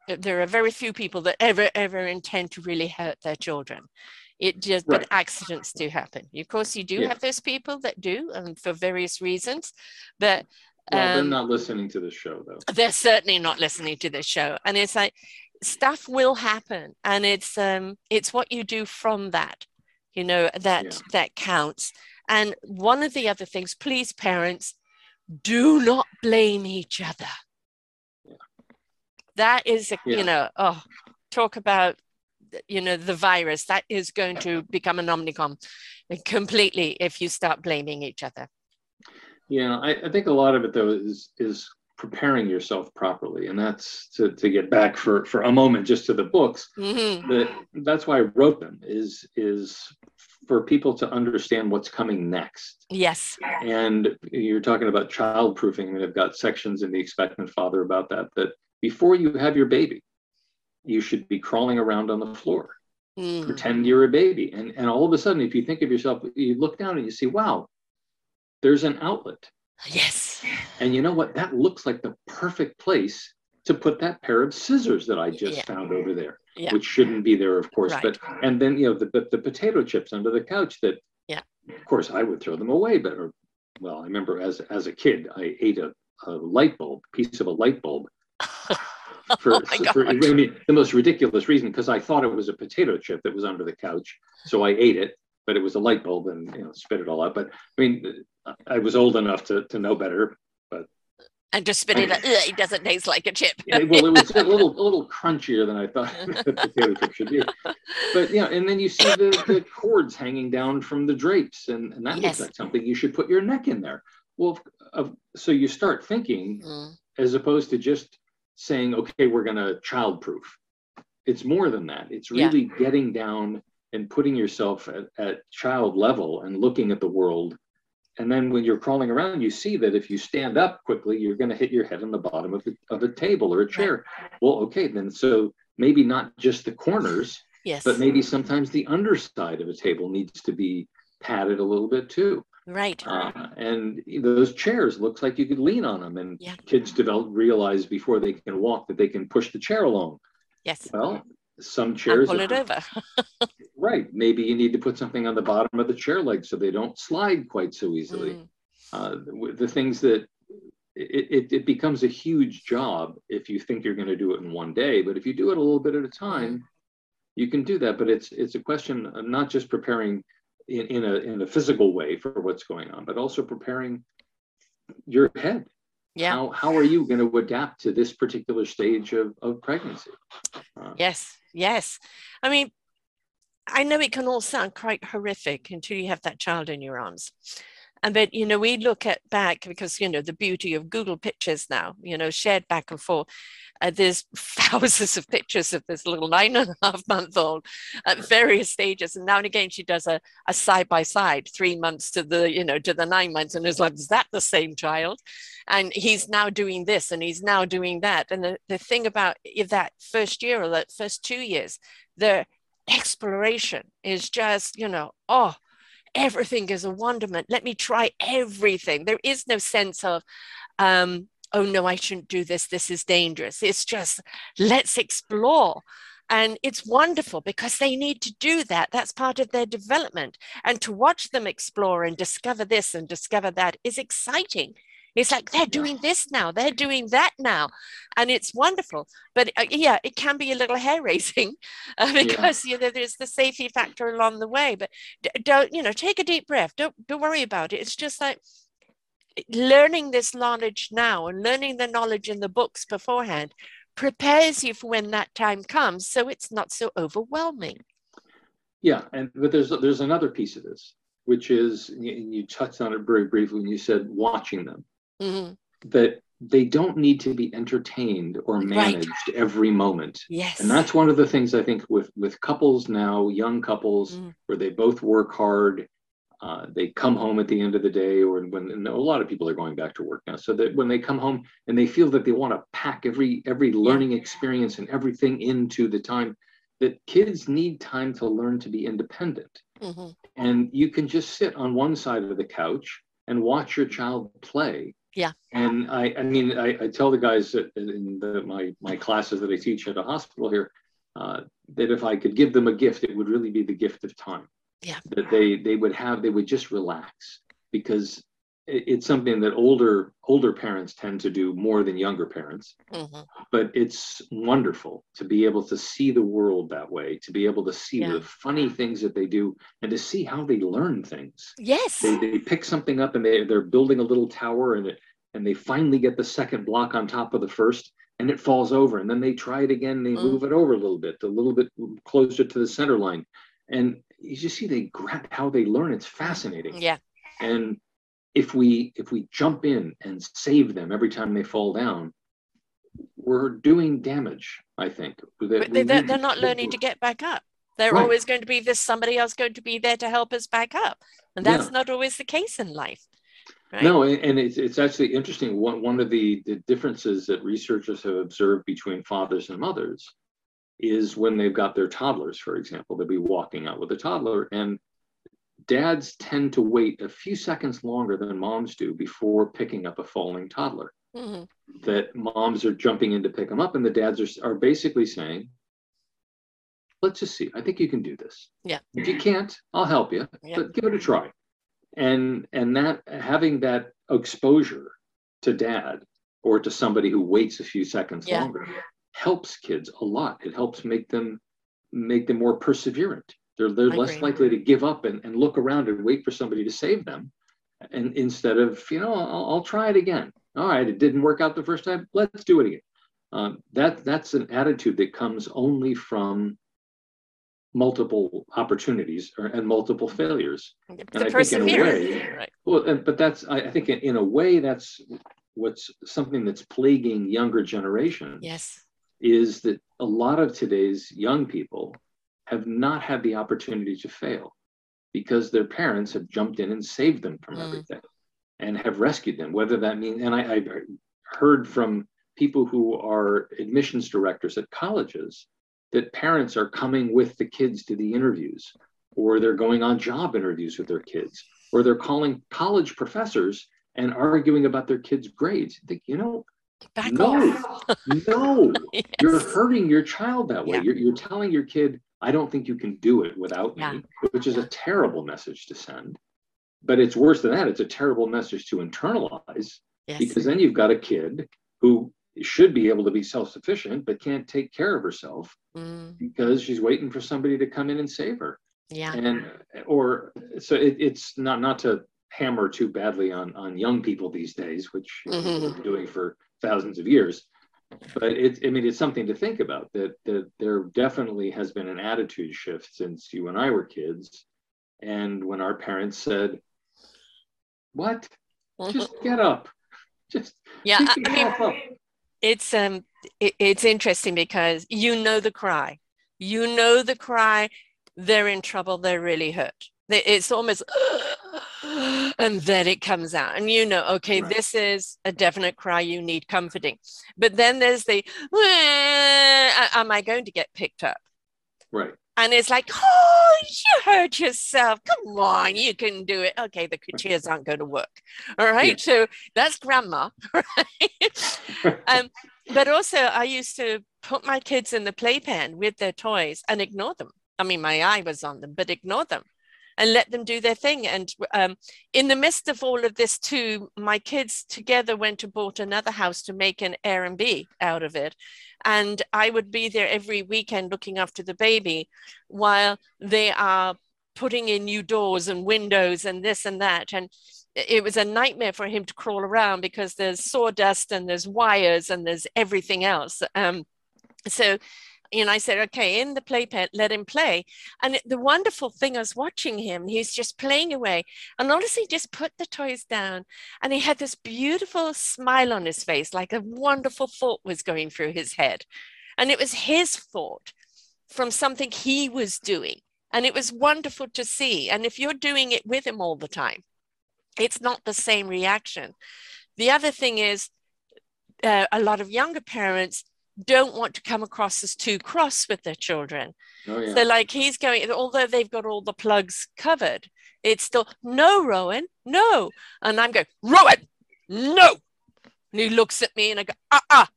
Speaker 1: there are very few people that ever ever intend to really hurt their children it just right. but accidents do happen of course you do yeah. have those people that do and for various reasons but
Speaker 2: well, um, they're not listening to the show though
Speaker 1: they're certainly not listening to the show and it's like stuff will happen and it's um it's what you do from that you know that yeah. that counts and one of the other things please parents do not blame each other that is a, yeah. you know oh talk about you know the virus that is going to become an omnicom completely if you start blaming each other.
Speaker 2: Yeah I, I think a lot of it though is is preparing yourself properly. And that's to, to get back for for a moment just to the books. Mm-hmm. that that's why i wrote them is is for people to understand what's coming next.
Speaker 1: Yes.
Speaker 2: And you're talking about child proofing and i've got sections in the expectant father about that that before you have your baby, you should be crawling around on the floor. Mm. Pretend you're a baby. And, and all of a sudden, if you think of yourself, you look down and you see, wow, there's an outlet.
Speaker 1: Yes.
Speaker 2: And you know what? That looks like the perfect place to put that pair of scissors that I just yeah. found over there, yeah. which shouldn't be there, of course. Right. But and then you know the, the, the potato chips under the couch that,
Speaker 1: yeah,
Speaker 2: of course I would throw them away. But or, well, I remember as as a kid, I ate a, a light bulb, piece of a light bulb, for, oh for I mean, the most ridiculous reason because I thought it was a potato chip that was under the couch, so I ate it, but it was a light bulb and you know spit it all out. But I mean, I was old enough to to know better, but
Speaker 1: and just spit it out. It doesn't taste like a chip.
Speaker 2: yeah, well, it was a little a little crunchier than I thought the potato chip should be. But yeah, and then you see the, the cords hanging down from the drapes, and, and that yes. looks like something you should put your neck in there. Well, uh, so you start thinking mm. as opposed to just saying, okay, we're going to childproof. It's more than that. It's really yeah. getting down and putting yourself at, at child level and looking at the world. And then when you're crawling around, you see that if you stand up quickly, you're going to hit your head on the bottom of, the, of a table or a chair. Right. Well, okay, then so maybe not just the corners,
Speaker 1: yes.
Speaker 2: but maybe sometimes the underside of a table needs to be padded a little bit too.
Speaker 1: Right. Uh,
Speaker 2: and those chairs looks like you could lean on them, and yeah. kids develop realize before they can walk that they can push the chair along.
Speaker 1: Yes.
Speaker 2: Well, some chairs
Speaker 1: and pull it over.
Speaker 2: right. Maybe you need to put something on the bottom of the chair leg so they don't slide quite so easily. Mm. Uh, the things that it, it, it, becomes a huge job if you think you're going to do it in one day, but if you do it a little bit at a time, you can do that. But it's it's a question of not just preparing in, in, a, in a physical way for what's going on, but also preparing your head.
Speaker 1: Yeah.
Speaker 2: How, how are you going to adapt to this particular stage of, of pregnancy?
Speaker 1: Uh, yes, yes. I mean, I know it can all sound quite horrific until you have that child in your arms. And but you know, we look at back because you know the beauty of Google Pictures now, you know, shared back and forth. Uh, there's thousands of pictures of this little nine and a half month old at various stages. And now and again, she does a, a side by side, three months to the, you know, to the nine months. And is like, is that the same child? And he's now doing this and he's now doing that. And the, the thing about that first year or that first two years, the exploration is just, you know, oh, everything is a wonderment. Let me try everything. There is no sense of, um, oh no, I shouldn't do this, this is dangerous. It's just, let's explore. And it's wonderful because they need to do that. That's part of their development. And to watch them explore and discover this and discover that is exciting. It's like they're doing this now, they're doing that now, and it's wonderful. But uh, yeah, it can be a little hair raising uh, because yeah. you know there's the safety factor along the way. But don't you know? Take a deep breath. Don't don't worry about it. It's just like learning this knowledge now and learning the knowledge in the books beforehand prepares you for when that time comes so it's not so overwhelming
Speaker 2: yeah and but there's there's another piece of this which is and you touched on it very briefly when you said watching them mm-hmm. that they don't need to be entertained or managed right. every moment
Speaker 1: yes
Speaker 2: and that's one of the things i think with with couples now young couples mm. where they both work hard uh, they come home at the end of the day, or when a lot of people are going back to work now, so that when they come home and they feel that they want to pack every every learning experience and everything into the time, that kids need time to learn to be independent. Mm-hmm. And you can just sit on one side of the couch and watch your child play.
Speaker 1: Yeah.
Speaker 2: And I, I mean, I, I tell the guys in the, my my classes that I teach at a hospital here uh, that if I could give them a gift, it would really be the gift of time
Speaker 1: yeah
Speaker 2: that they they would have they would just relax because it's something that older older parents tend to do more than younger parents mm-hmm. but it's wonderful to be able to see the world that way to be able to see yeah. the funny things that they do and to see how they learn things
Speaker 1: yes
Speaker 2: they, they pick something up and they, they're building a little tower and it and they finally get the second block on top of the first and it falls over and then they try it again and they mm. move it over a little bit a little bit closer to the center line and you just see they grab how they learn. It's fascinating.
Speaker 1: Yeah.
Speaker 2: And if we if we jump in and save them every time they fall down, we're doing damage. I think.
Speaker 1: That they, are they're not learning to get back up. They're right. always going to be this somebody else going to be there to help us back up, and that's yeah. not always the case in life.
Speaker 2: Right? No, and it's, it's actually interesting. One, one of the, the differences that researchers have observed between fathers and mothers is when they've got their toddlers, for example. They'll be walking out with a toddler, and dads tend to wait a few seconds longer than moms do before picking up a falling toddler. Mm-hmm. That moms are jumping in to pick them up, and the dads are, are basically saying, Let's just see. I think you can do this.
Speaker 1: Yeah.
Speaker 2: If you can't, I'll help you, yeah. but give it a try. And and that having that exposure to dad or to somebody who waits a few seconds yeah. longer helps kids a lot. It helps make them make them more perseverant. They're they're I less agree. likely to give up and, and look around and wait for somebody to save them. And instead of, you know, I'll, I'll try it again. All right, it didn't work out the first time. Let's do it again. Um, that that's an attitude that comes only from multiple opportunities or, and multiple failures.
Speaker 1: The and I think in a way,
Speaker 2: right. well, and, but that's I, I think in, in, a way that's what's something that's plaguing younger generations.
Speaker 1: Yes,
Speaker 2: is that a lot of today's young people have not had the opportunity to fail because their parents have jumped in and saved them from mm. everything and have rescued them. Whether that means, and I, I heard from people who are admissions directors at colleges that parents are coming with the kids to the interviews, or they're going on job interviews with their kids, or they're calling college professors and arguing about their kids' grades. Think, you know,
Speaker 1: Back
Speaker 2: no, no, yes. you're hurting your child that way. Yeah. You're, you're telling your kid, I don't think you can do it without yeah. me, which is a terrible message to send. But it's worse than that. It's a terrible message to internalize yes. because then you've got a kid who should be able to be self-sufficient but can't take care of herself mm. because she's waiting for somebody to come in and save her.
Speaker 1: Yeah.
Speaker 2: And or so it, it's not not to hammer too badly on on young people these days, which mm-hmm. we're doing for thousands of years. But it's, I mean, it's something to think about that, that there definitely has been an attitude shift since you and I were kids. And when our parents said, What? Just get up. Just
Speaker 1: yeah. I mean, up. it's um it, it's interesting because you know the cry. You know the cry, they're in trouble, they're really hurt. It's almost and then it comes out and you know okay right. this is a definite cry you need comforting. But then there's the am i going to get picked up?
Speaker 2: Right.
Speaker 1: And it's like oh you hurt yourself. Come on you can do it. Okay the tears aren't going to work. All right yeah. so that's grandma right? Um, but also i used to put my kids in the playpen with their toys and ignore them. I mean my eye was on them but ignore them and let them do their thing. And um, in the midst of all of this, too, my kids together went and bought another house to make an Airbnb out of it. And I would be there every weekend looking after the baby while they are putting in new doors and windows and this and that. And it was a nightmare for him to crawl around because there's sawdust and there's wires and there's everything else. Um, so, and I said, okay, in the playpen, let him play. And the wonderful thing was watching him, he's just playing away. And honestly, just put the toys down. And he had this beautiful smile on his face, like a wonderful thought was going through his head. And it was his thought from something he was doing. And it was wonderful to see. And if you're doing it with him all the time, it's not the same reaction. The other thing is, uh, a lot of younger parents don't want to come across as too cross with their children. Oh, yeah. So, like, he's going, although they've got all the plugs covered, it's still, no, Rowan, no. And I'm going, Rowan, no. And he looks at me and I go, ah, ah.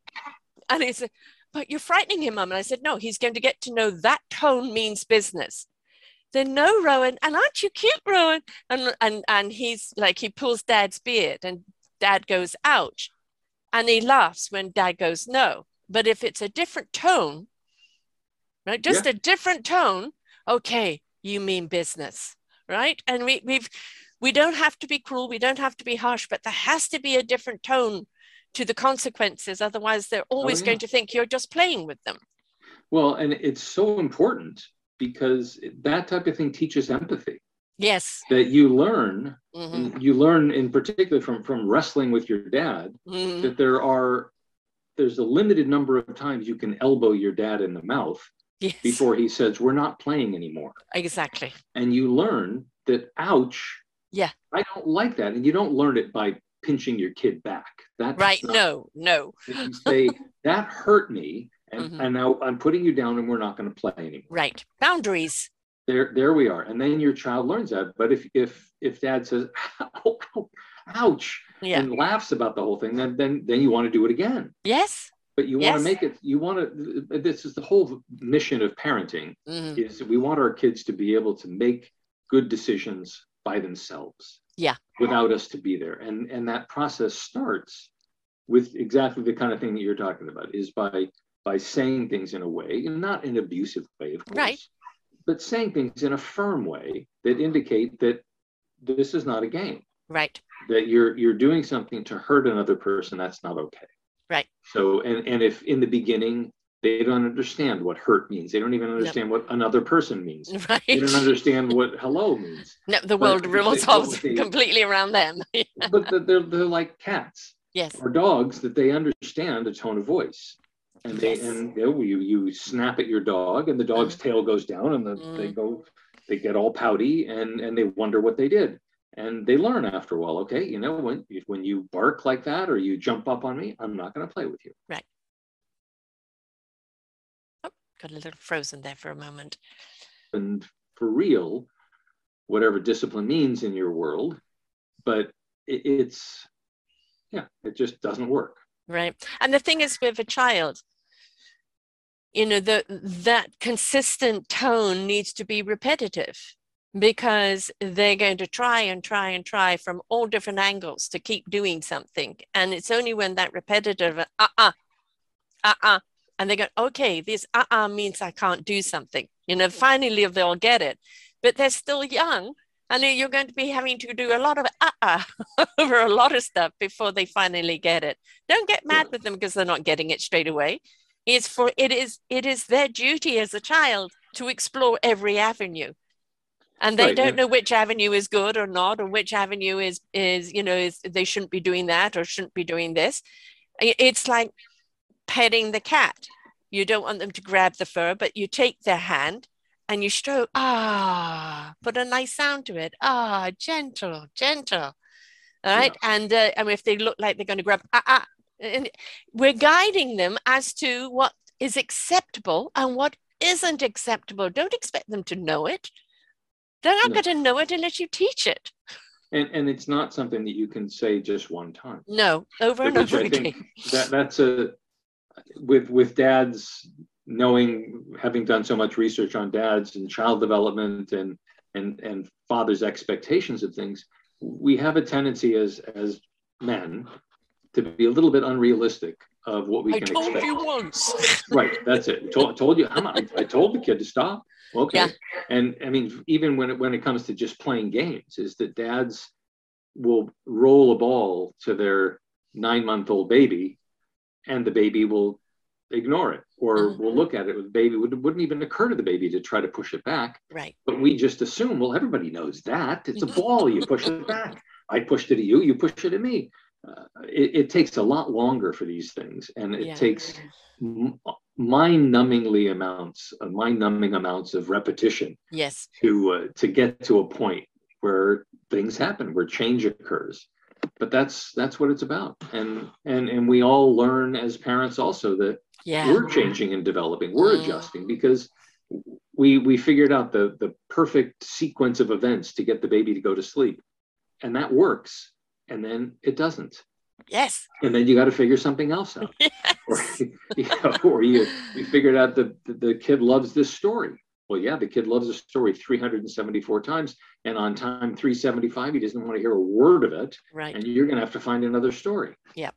Speaker 1: And he said, but you're frightening him, mum. And I said, no, he's going to get to know that tone means business then no rowan and aren't you cute rowan and and and he's like he pulls dad's beard and dad goes ouch and he laughs when dad goes no but if it's a different tone right just yeah. a different tone okay you mean business right and we we've we don't have to be cruel we don't have to be harsh but there has to be a different tone to the consequences otherwise they're oh, always oh, yeah. going to think you're just playing with them
Speaker 2: well and it's so important because that type of thing teaches empathy
Speaker 1: yes
Speaker 2: that you learn mm-hmm. you learn in particular from from wrestling with your dad mm-hmm. that there are there's a limited number of times you can elbow your dad in the mouth yes. before he says we're not playing anymore
Speaker 1: exactly
Speaker 2: and you learn that ouch
Speaker 1: yeah
Speaker 2: i don't like that and you don't learn it by pinching your kid back
Speaker 1: that right not, no no
Speaker 2: you say that hurt me and, mm-hmm. and now I'm putting you down and we're not going to play anymore.
Speaker 1: Right. Boundaries.
Speaker 2: There, there we are. And then your child learns that. But if if if dad says, ow, ow, ouch, yeah. and laughs about the whole thing, then then then you want to do it again.
Speaker 1: Yes.
Speaker 2: But you yes. want to make it, you want to, this is the whole mission of parenting mm-hmm. is we want our kids to be able to make good decisions by themselves.
Speaker 1: Yeah.
Speaker 2: Without us to be there. And and that process starts with exactly the kind of thing that you're talking about is by by saying things in a way, and not an abusive way, of course,
Speaker 1: right.
Speaker 2: but saying things in a firm way that indicate that this is not a game.
Speaker 1: Right.
Speaker 2: That you're you're doing something to hurt another person. That's not okay.
Speaker 1: Right.
Speaker 2: So and and if in the beginning they don't understand what hurt means. They don't even understand what another person means. Right. They don't understand what hello means.
Speaker 1: No, the world revolves completely around them.
Speaker 2: but they're, they're like cats.
Speaker 1: Yes.
Speaker 2: Or dogs that they understand a tone of voice and they yes. and you, you you snap at your dog and the dog's mm. tail goes down and the, mm. they go they get all pouty and and they wonder what they did and they learn after a while okay you know when when you bark like that or you jump up on me i'm not going to play with you.
Speaker 1: Right. Oh, got a little frozen there for a moment.
Speaker 2: And for real whatever discipline means in your world but it, it's yeah it just doesn't work.
Speaker 1: Right. And the thing is with a child you know the that consistent tone needs to be repetitive because they're going to try and try and try from all different angles to keep doing something and it's only when that repetitive uh-uh uh-uh and they go okay this uh-uh means i can't do something you know finally they'll get it but they're still young and you're going to be having to do a lot of uh-uh over a lot of stuff before they finally get it. Don't get mad with them because they're not getting it straight away. It's for it is it is their duty as a child to explore every avenue. And they right, don't yeah. know which avenue is good or not, or which avenue is is, you know, is they shouldn't be doing that or shouldn't be doing this. It's like petting the cat. You don't want them to grab the fur, but you take their hand and you stroke, ah, put a nice sound to it. Ah, gentle, gentle. All right. Yeah. And, uh, and if they look like they're going to grab, ah, ah, and we're guiding them as to what is acceptable and what isn't acceptable. Don't expect them to know it. They're not no. going to know it unless you teach it.
Speaker 2: And, and it's not something that you can say just one time.
Speaker 1: No, over and over again.
Speaker 2: That, that's a with with dads knowing having done so much research on dads and child development and and and father's expectations of things, we have a tendency as as men to be a little bit unrealistic of what we
Speaker 1: I
Speaker 2: can
Speaker 1: told
Speaker 2: expect.
Speaker 1: you once.
Speaker 2: right, that's it. Told, told you. I'm, I, I told the kid to stop. Okay.
Speaker 1: Yeah.
Speaker 2: And I mean, even when it when it comes to just playing games, is that dads will roll a ball to their nine month old baby, and the baby will ignore it or
Speaker 1: Mhm.
Speaker 2: will look at it with the baby. Would, wouldn't even occur to the baby to try to push it back.
Speaker 1: right.
Speaker 2: But we just assume, well, everybody knows that it's a ball. You push it back. I pushed it at you. You push it at me. Uh, it, it takes a lot longer for these things, and it
Speaker 1: Yeah.
Speaker 2: takes m- mind-numbingly amounts, uh, mind-numbing amounts of repetition
Speaker 1: Yes.
Speaker 2: to uh, to get to a point where things happen, where change occurs. But that's that's what it's about, and and and we all learn as parents also that
Speaker 1: Yeah.
Speaker 2: we're changing and developing we're
Speaker 1: Mm.
Speaker 2: adjusting because we we figured out the the perfect sequence of events to get the baby to go to sleep and that works and then it doesn't
Speaker 1: Yes.
Speaker 2: and then you got to figure something else out or, you know, or you you figured out that the, the kid loves this story well yeah the kid loves a story 374 times and on time 375 he doesn't want to hear a word of it
Speaker 1: Right.
Speaker 2: and you're going to have to find another story.
Speaker 1: Yeah.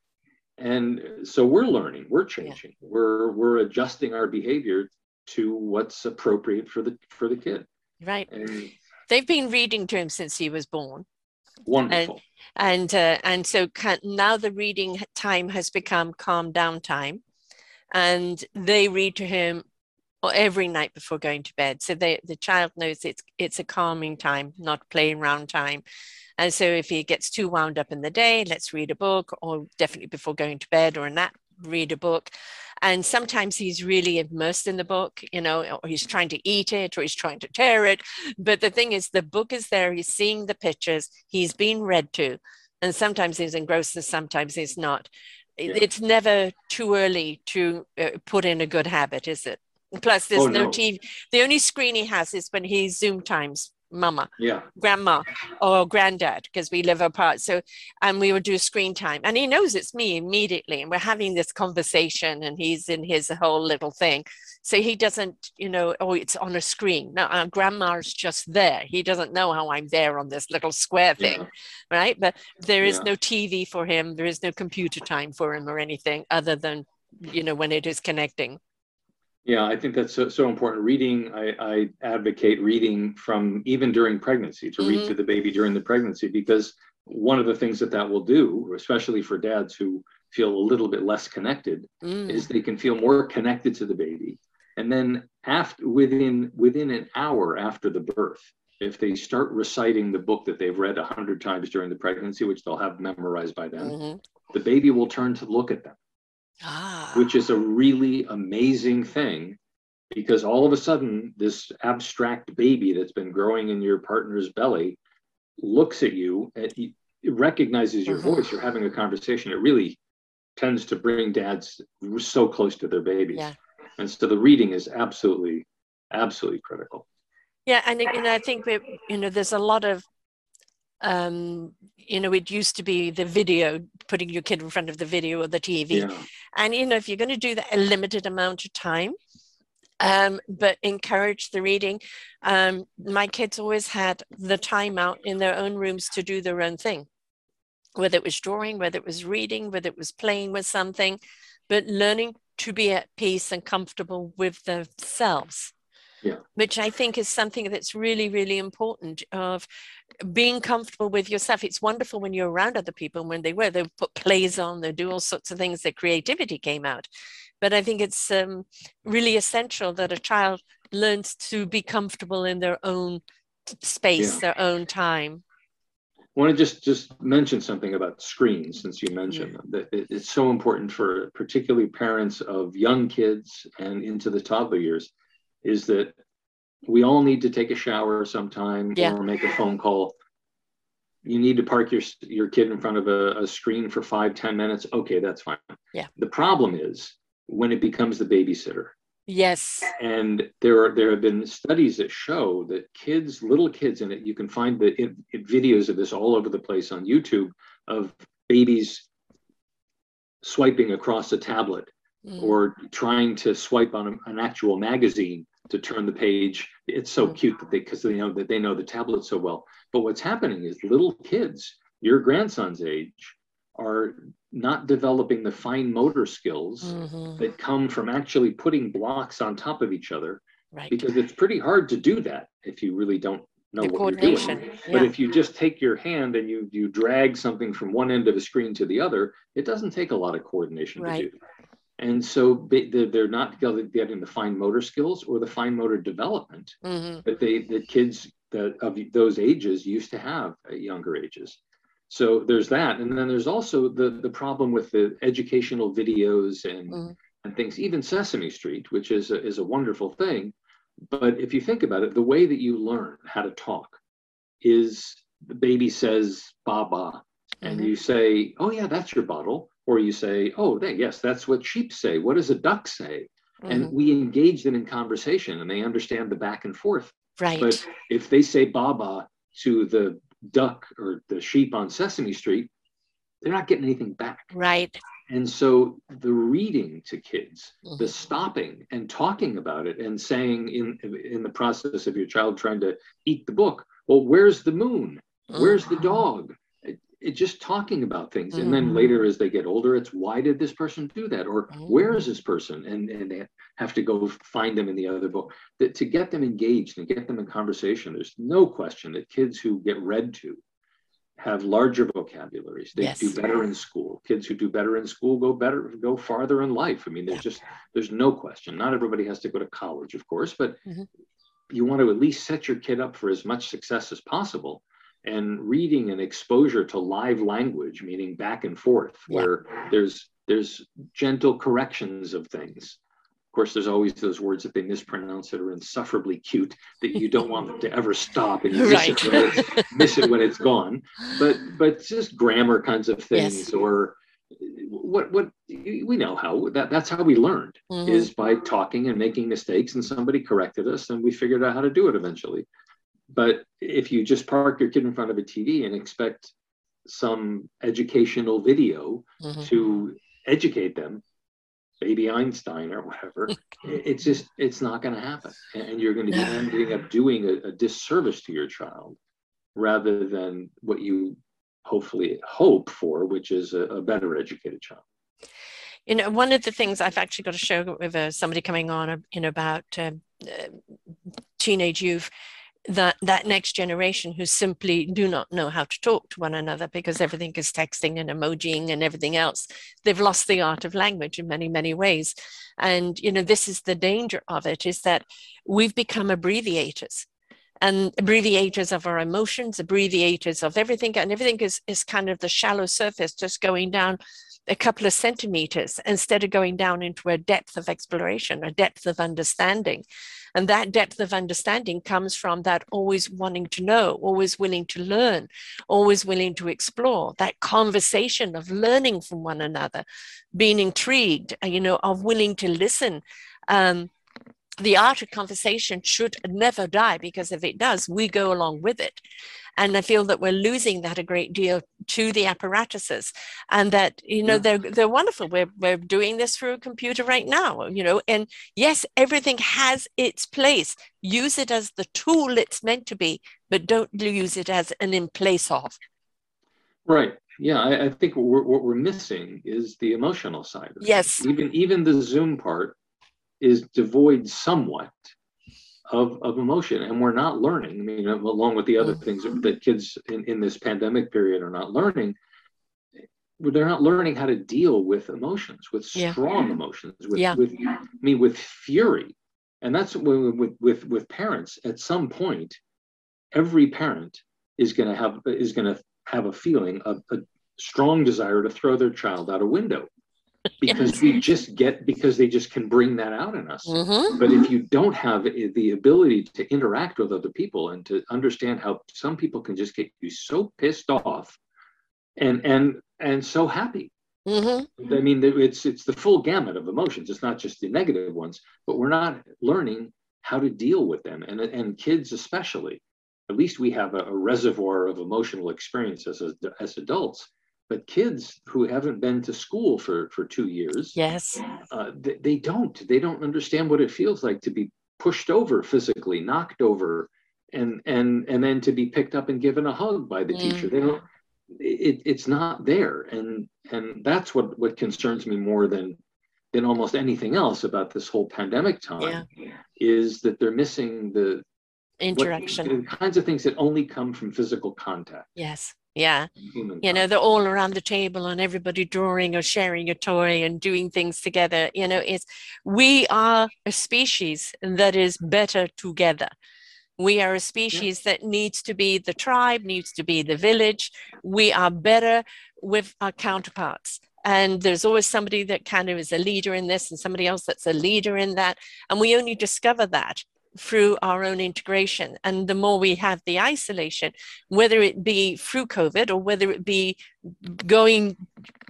Speaker 2: And so we're learning, we're changing, we're we're adjusting our behavior to what's appropriate for the for the kid.
Speaker 1: Right.
Speaker 2: And
Speaker 1: They've been reading to him since he was born.
Speaker 2: Wonderful.
Speaker 1: and uh, and so can, now the reading time has become calm down time. And they read to him every night before going to bed. So they, the child knows it's it's a calming time not playing around time. And so if he gets too wound up in the day let's read a book or definitely before going to bed or a nap read a book and sometimes he's really immersed in the book you know or he's trying to eat it or he's trying to tear it. But the thing is the book is there he's seeing the pictures he's being read to. And sometimes he's engrossed and sometimes he's not.
Speaker 2: Yeah.
Speaker 1: it's never too early to uh, put in a good habit is it? Plus there's
Speaker 2: Oh,
Speaker 1: no,
Speaker 2: no.
Speaker 1: tv the only screen he has is when he zoom times mama.
Speaker 2: Yeah.
Speaker 1: grandma or granddad because we live apart. So and we would do screen time. And he knows it's me immediately and we're having this conversation and he's in his whole little thing. So he doesn't you know oh it's on a screen. No uh, grandma's just there. He doesn't know how i'm there on this little square thing
Speaker 2: Yeah.
Speaker 1: right? But there is
Speaker 2: Yeah.
Speaker 1: no tv for him. There is no computer time for him or anything other than you know when it is connecting
Speaker 2: Yeah, I think that's so, so important. Reading, I, I advocate reading from even during pregnancy to read
Speaker 1: Mhm.
Speaker 2: to the baby during the pregnancy because one of the things that that will do, especially for dads who feel a little bit less connected,
Speaker 1: Mm,
Speaker 2: is they can feel more connected to the baby and then after within within an hour after the birth if they start reciting the book that they've read a hundred times during the pregnancy which they'll have memorized by then
Speaker 1: mhm.
Speaker 2: the baby will turn to look at them
Speaker 1: ah.
Speaker 2: which is a really amazing thing because all of a sudden this abstract baby that's been growing in your partner's belly looks at you and it recognizes your
Speaker 1: Mhm.
Speaker 2: voice. You're having a conversation. It really tends to bring dads so close to their babies.
Speaker 1: Yeah.
Speaker 2: and so the reading is absolutely absolutely critical.
Speaker 1: Yeah, and know, I think we, you know, there's a lot of, um, you know, it used to be the video, putting your kid in front of the video or the TV,
Speaker 2: yeah.
Speaker 1: And you know, if you're going to do that a limited amount of time, um, but encourage the reading. Um, my kids always had the time out in their own rooms to do their own thing, whether it was drawing, whether it was reading, whether it was playing with something, but learning to be at peace and comfortable with themselves which I think is something that's really, really important of being comfortable with yourself. It's wonderful when you're around other people and when they were, they put plays on, they do all sorts of things, their creativity came out. But I think it's um, really essential that a child learns to be comfortable in their own space,
Speaker 2: Yeah.
Speaker 1: their own time.
Speaker 2: I want to just just mention something about screens since you mentioned them. That it's so important for particularly parents of young kids and into the toddler years, is that we all need to take a shower sometime
Speaker 1: Yeah.
Speaker 2: or make a phone call. You need to park your your kid in front of a, a screen for five ten minutes. Okay, that's fine.
Speaker 1: Yeah.
Speaker 2: The problem is when it becomes the babysitter
Speaker 1: Yes.
Speaker 2: and there are there have been studies that show that kids little kids and it you can find the it, it- videos of this all over the place on youtube of babies swiping across a tablet
Speaker 1: Mm.
Speaker 2: or trying to swipe on a- an actual magazine to turn the page. It's so mm-hmm. cute that they because they know that they know the tablet so well. But what's happening is little kids, your grandson's age, are not developing the fine motor skills mm-hmm. that come from actually putting blocks on top of each other. Right. Because it's pretty hard to do that if you really don't know the what you're doing. Yeah. But if you just take your hand and you you drag something from one end of a screen to the other, it doesn't take a lot of coordination right. to do. And so they're not getting the fine motor skills or the fine motor development mm-hmm. that they the kids that of those ages used to have at younger ages. So there's that, and then there's also the the problem with the educational videos and mm-hmm. and things. Even Sesame Street, which is a, is a wonderful thing, but if you think about it, the way that you learn how to talk is the baby says "baba," and mm-hmm. you say, "Oh yeah, that's your bottle," or you say, "Oh, yes, that's what sheep say." What does a duck say? Mm-hmm. And we engage them in conversation, and they understand the back and forth.
Speaker 1: Right.
Speaker 2: But if they say "baba" to the duck or the sheep on Sesame Street, they're not getting anything back.
Speaker 1: Right.
Speaker 2: And so the reading to kids, mm-hmm. the stopping and talking about it and saying in in the process of your child trying to eat the book, well, where's the moon? Where's the mm-hmm. dog? It, it just talking about things. Mm-hmm. And then mm-hmm. later as they get older, it's why did this person do that? Or mm-hmm. where is this person? And, and they have to go find them in the other book. That to get them engaged and get them in conversation, there's no question that kids who get read to have larger vocabularies. They yes. do better in school. Kids who do better in school go better, go farther in life. I mean, there's yeah. just there's no question. Not everybody has to go to college, of course, but mm-hmm. you want to at least set your kid up for as much success as possible. And reading and exposure to live language, meaning back and forth, yeah. where there's there's gentle corrections of things of course, there's always those words that they mispronounce that are insufferably cute that you don't want them to ever stop and you miss, right. it, when it's, miss it when it's gone. But but just grammar kinds of things yes. or what what we know how that that's how we learned mm-hmm. is by talking and making mistakes and somebody corrected us and we figured out how to do it eventually. But if you just park your kid in front of a TV and expect some educational video mm-hmm. to educate them baby Einstein or whatever. it's just it's not going to happen, and you're going to be ending up doing a, a, disservice to your child rather than what you hopefully hope for, which is a, a better educated child.
Speaker 1: You know, one of the things I've actually got to show with uh, somebody coming on in about um, uh, teenage youth that that next generation who simply do not know how to talk to one another because everything is texting and emojiing and everything else. They've lost the art of language in many many ways. And you know this is the danger of it is that we've become abbreviators. And abbreviators of our emotions abbreviators of everything and everything is is kind of the shallow surface just going down a couple of centimeters instead of going down into a depth of exploration, a depth of understanding. And that depth of understanding comes from that always wanting to know, always willing to learn, always willing to explore, that conversation of learning from one another, being intrigued, uh, you know, of willing to listen. Um, the art of conversation should never die because if it does, we go along with it. And I feel that we're losing that a great deal to the apparatuses and that, you know, they're, they're wonderful. We're, we're doing this through a computer right now, you know, and yes, everything has its place. Use it as the tool it's meant to be, but don't use it as an in place of.
Speaker 2: Right. Yeah, I, I think what we're, what we're, missing is the emotional side.
Speaker 1: yes.
Speaker 2: It. Yes. Even even the Zoom part is devoid somewhat of, of emotion and we're not learning i mean along with the other mm-hmm. things that kids in, in this pandemic period are not learning they're not learning how to deal with emotions with strong yeah. emotions with, yeah. with i mean with fury and that's when with with with parents at some point every parent is going to have is going to have a feeling of a strong desire to throw their child out a window because yes. we just get because they just can bring that out in us mm-hmm. but if you don't have the ability to interact with other people and to understand how some people can just get you so pissed off and and and so happy mm-hmm. i mean it's it's the full gamut of emotions it's not just the negative ones but we're not learning how to deal with them and and kids especially at least we have a, a reservoir of emotional experiences as, as adults but kids who haven't been to school for for two years
Speaker 1: yes
Speaker 2: uh, they, they, don't they don't understand what it feels like to be pushed over physically, knocked over, and and and then to be picked up and given a hug by the mm. teacher. They don't. It, it's not there, and and that's what what concerns me more than than almost anything else about this whole pandemic time yeah. is that they're missing the
Speaker 1: interaction
Speaker 2: what, the kinds of things that only come from physical contact
Speaker 1: yes yeah. You know they're all around the table and everybody drawing or sharing a toy and doing things together. You know it's we are a species that is better together. We are a species yeah. that needs to be the tribe needs to be the village. We are better with our counterparts. And there's always somebody that kind of is a leader in this and somebody else that's a leader in that. And we only discover that through our own integration. And the more we have the isolation, whether it be through COVID or whether it be going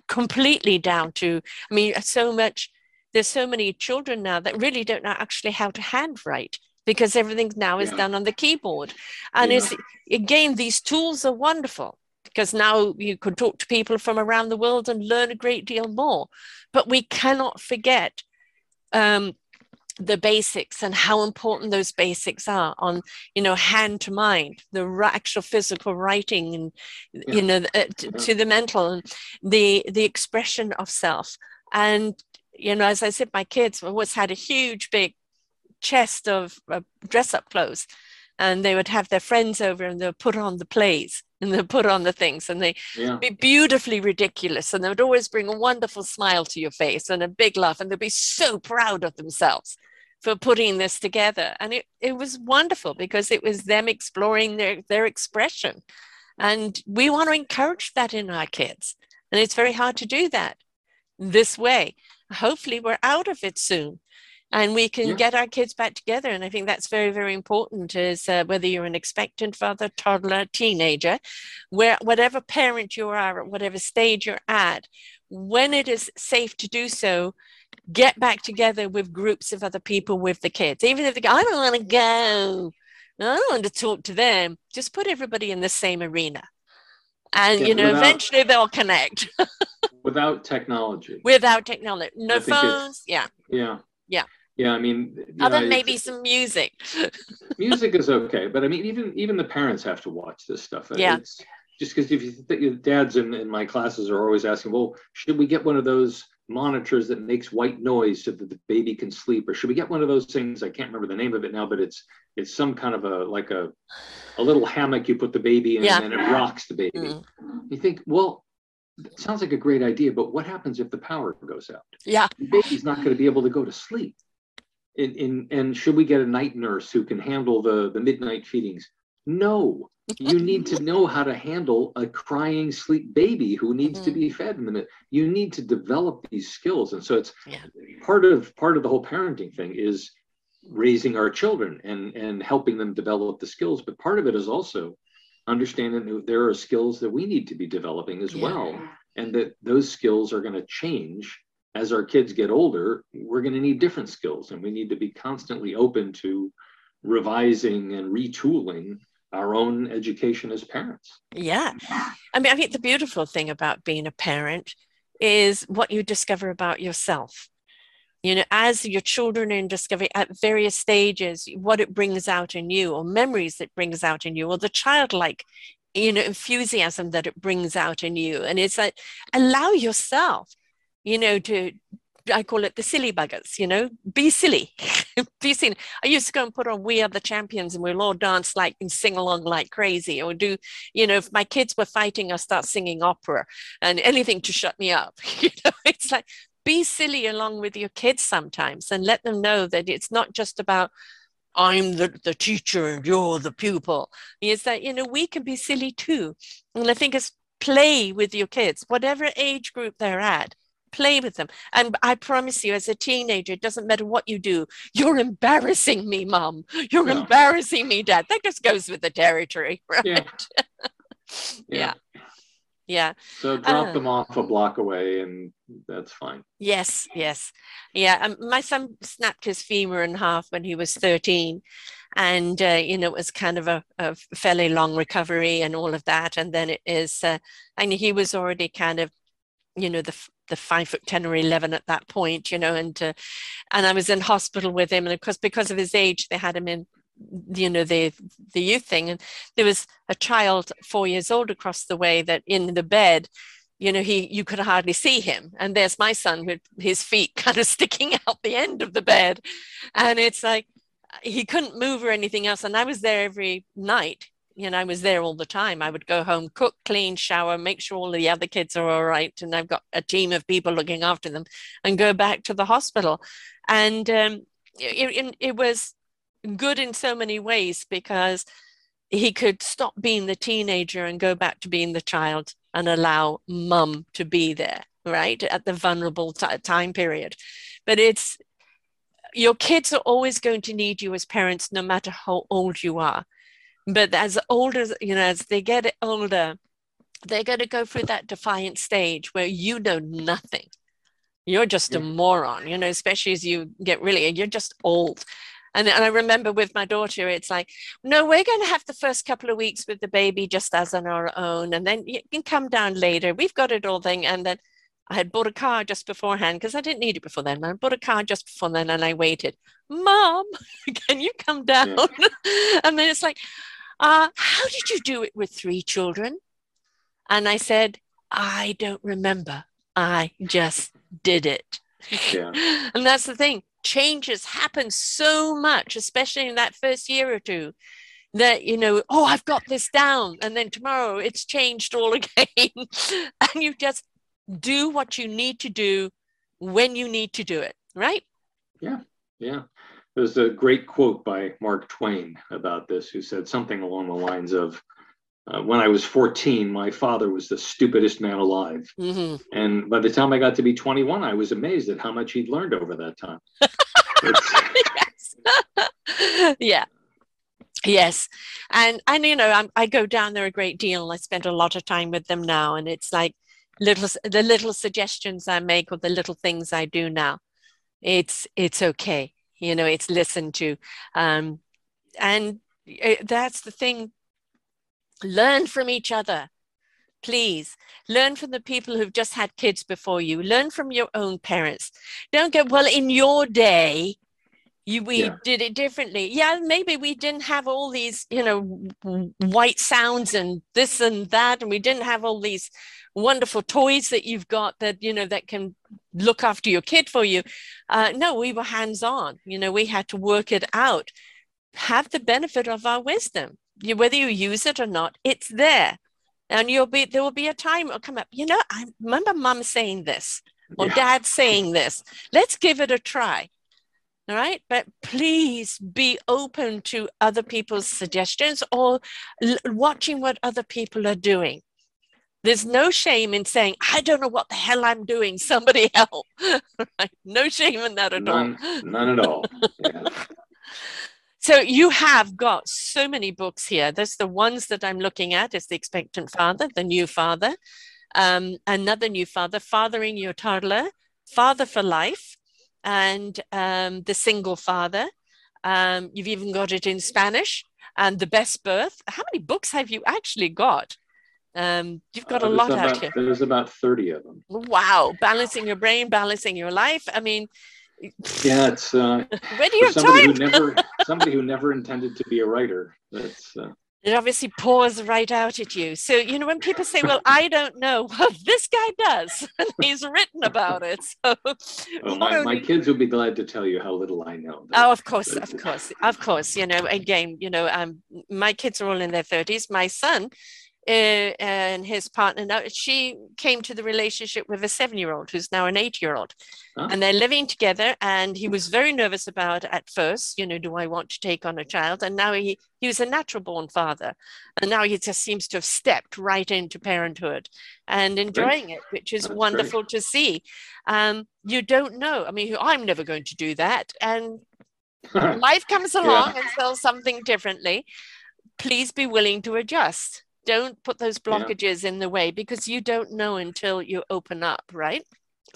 Speaker 1: completely down to, I mean, so much, there's so many children now that really don't know actually how to handwrite because everything now is yeah. done on the keyboard. And yeah. it's, again, these tools are wonderful because now you could talk to people from around the world and learn a great deal more. But we cannot forget um, the basics and how important those basics are on you know hand to mind the actual physical writing and yeah. you know uh, to, to, the mental and the the expression of self and you know as i said my kids always had a huge big chest of uh, dress up clothes and they would have their friends over and they'll put on the plays and they'll put on the things and they yeah. be beautifully ridiculous and they would always bring a wonderful smile to your face and a big laugh and they'd be so proud of themselves for putting this together. And it, it was wonderful because it was them exploring their, their expression. And we want to encourage that in our kids. And it's very hard to do that this way. Hopefully, we're out of it soon and we can yeah. get our kids back together. And I think that's very, very important is uh, whether you're an expectant father, toddler, teenager, where whatever parent you are, at whatever stage you're at, when it is safe to do so, get back together with groups of other people with the kids. Even if they go, I don't want to go, I don't want to talk to them, just put everybody in the same arena. And, yeah, you know, without, eventually they'll connect.
Speaker 2: without technology.
Speaker 1: Without technology. No phones. Yeah.
Speaker 2: Yeah.
Speaker 1: Yeah.
Speaker 2: Yeah, I mean,
Speaker 1: other know, maybe some music.
Speaker 2: music is okay, but I mean, even even the parents have to watch this stuff.
Speaker 1: Uh, yeah.
Speaker 2: It's, just because if you think your dads in, in my classes are always asking, well, should we get one of those monitors that makes white noise so that the baby can sleep or should we get one of those things? I can't remember the name of it now but it's it's some kind of a like a a little hammock you put the baby in yeah. and it rocks the baby. Mm. you think well it sounds like a great idea but what happens if the power goes out?
Speaker 1: Yeah.
Speaker 2: The baby's not going to be able to go to sleep. In, in and should we get a night nurse who can handle the the midnight feedings no you need to know how to handle a crying sleep baby who needs mm. to be fed in the minute you need to develop these skills and so it's yeah. part of part of the whole parenting thing is raising our children and and helping them develop the skills but part of it is also understanding that there are skills that we need to be developing as yeah. well and that those skills are going to change as our kids get older we're going to need different skills and we need to be constantly open to revising and retooling our own education as parents.
Speaker 1: Yeah. I mean, I think the beautiful thing about being a parent is what you discover about yourself. You know, as your children are in discovery at various stages, what it brings out in you, or memories it brings out in you, or the childlike, you know, enthusiasm that it brings out in you. And it's like, allow yourself, you know, to I call it the silly buggers, you know, be silly, be silly. I used to go and put on We Are the Champions and we'll all dance like and sing along like crazy or do, you know, if my kids were fighting, I start singing opera and anything to shut me up. you know, it's like be silly along with your kids sometimes and let them know that it's not just about I'm the, the teacher and you're the pupil. It's that, you know, we can be silly too. And I think it's play with your kids, whatever age group they're at play with them. And I promise you, as a teenager, it doesn't matter what you do, you're embarrassing me, mom. You're yeah. embarrassing me, dad. That just goes with the territory, right?
Speaker 2: Yeah.
Speaker 1: yeah. yeah.
Speaker 2: So drop uh, them off a block away and that's fine.
Speaker 1: Yes, yes. Yeah. Um, my son snapped his femur in half when he was 13 and uh, you know it was kind of a, a, fairly long recovery and all of that and then it is uh, and he was already kind of you know the the five foot ten or eleven at that point, you know, and uh, and I was in hospital with him, and of course because of his age, they had him in you know the the youth thing. And there was a child four years old across the way that in the bed you know he you could hardly see him. And there's my son with his feet kind of sticking out the end of the bed. And it's like he couldn't move or anything else. And i was there every night you know i was there all the time. I would go home cook clean shower make sure all the other kids are all right and i've got a team of people looking after them and go back to the hospital. And um, it, it, was good in so many ways because he could stop being the teenager and go back to being the child and allow mum to be there right at the vulnerable t- time period. But it's your kids are always going to need you as parents no matter how old you are but as older you know as they get older they're going to go through that defiant stage where you know nothing you're just a moron you know especially as you get really you're just old and, and I remember with my daughter, it's like, no, we're going to have the first couple of weeks with the baby just as on our own. And then you can come down later. We've got it all thing. And then I had bought a car just beforehand because I didn't need it before then. I bought a car just before then and I waited. Mom, can you come down? Yeah. and then it's like, uh, how did you do it with three children? And I said, I don't remember. I just did it. Yeah. and that's the thing changes happen so much, especially in that first year or two, that, you know, oh, I've got this down. And then tomorrow it's changed all again. and you just do what you need to do when you need to do it, right?
Speaker 2: Yeah, yeah. There's a great quote by Mark Twain about this, who said something along the lines of, uh, when I was 14, my father was the stupidest man alive. Mm-hmm. And by the time I got to be 21, I was amazed at how much he'd learned over that time.
Speaker 1: yes. yeah. Yes. And, and you know, I'm, I go down there a great deal. I spend a lot of time with them now. And it's like little, the little suggestions I make or the little things I do now. It's, it's okay. You know, it's listened to. Um, and it, that's the thing Learn from each other. Please learn from the people who've just had kids before you. Learn from your own parents. Don't go, well, in your day, you, we yeah. did it differently. Yeah, maybe we didn't have all these, you know, white sounds and this and that, and we didn't have all these wonderful toys that you've got that you know that can look after your kid for you. Uh, no, we were hands on. You know, we had to work it out. Have the benefit of our wisdom you, whether you use it or not, it's there. And you'll be there will be a time it'll come up. You know, I remember mom saying this or yeah. dad saying this. Let's give it a try. All right. But please be open to other people's suggestions or l- watching what other people are doing. There's no shame in saying, I don't know what the hell I'm doing. Somebody help. right? No shame in that at
Speaker 2: none, all. None at all. Yeah.
Speaker 1: So you have got so many books here. There's the ones that I'm looking at is the expectant father, the new father, um, another new father, fathering your toddler, father for life, and um, the single father. Um, you've even got it in Spanish and the best birth. How many books have you actually got? Um, you've got uh, a lot
Speaker 2: about,
Speaker 1: out here.
Speaker 2: There's about 30 of them.
Speaker 1: Wow. Balancing your brain, balancing your life. I mean,
Speaker 2: yeah, it's uh,
Speaker 1: when do you have
Speaker 2: somebody
Speaker 1: time?
Speaker 2: who never somebody who never intended to be a writer. That's uh,
Speaker 1: it obviously pours right out at you. So you know when people say, "Well, I don't know," well, this guy does, and he's written about it. So
Speaker 2: well, my, my kids would be glad to tell you how little I know.
Speaker 1: Oh, of course, of course, of course. You know, again, you know, um, my kids are all in their thirties. My son uh, and his partner now she came to the relationship with a seven year old who's now an eight year old huh? and they're living together and he was very nervous about at first you know do i want to take on a child and now he he was a natural born father and now he just seems to have stepped right into parenthood and enjoying great. it which is That's wonderful great. to see um, you don't know i mean i'm never going to do that and life comes along yeah. and sells something differently please be willing to adjust don't put those blockages yeah. in the way because you don't know until you open up, right?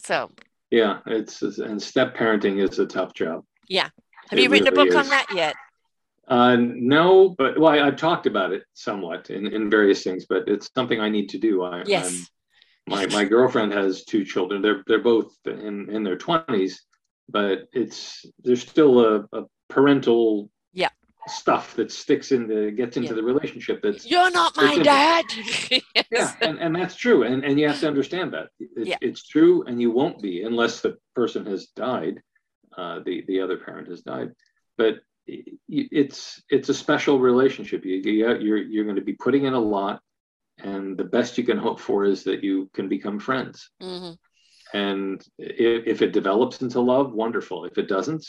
Speaker 1: So,
Speaker 2: yeah, it's and step parenting is a tough job.
Speaker 1: Yeah. Have it you written really a book is. on that yet?
Speaker 2: Uh, no, but well, I, have talked about it somewhat in, in various things, but it's something I need to do. I,
Speaker 1: yes.
Speaker 2: my my girlfriend has two children. They're they're both in in their twenties, but it's there's still a, a parental stuff that sticks in the gets into yeah. the relationship that's
Speaker 1: you're not my dad
Speaker 2: yes. yeah and, and that's true and and you have to understand that it, yeah. it's true and you won't be unless the person has died uh, the the other parent has died but it's it's a special relationship you, you're you're going to be putting in a lot and the best you can hope for is that you can become friends mm-hmm. and if, if, it develops into love wonderful if it doesn't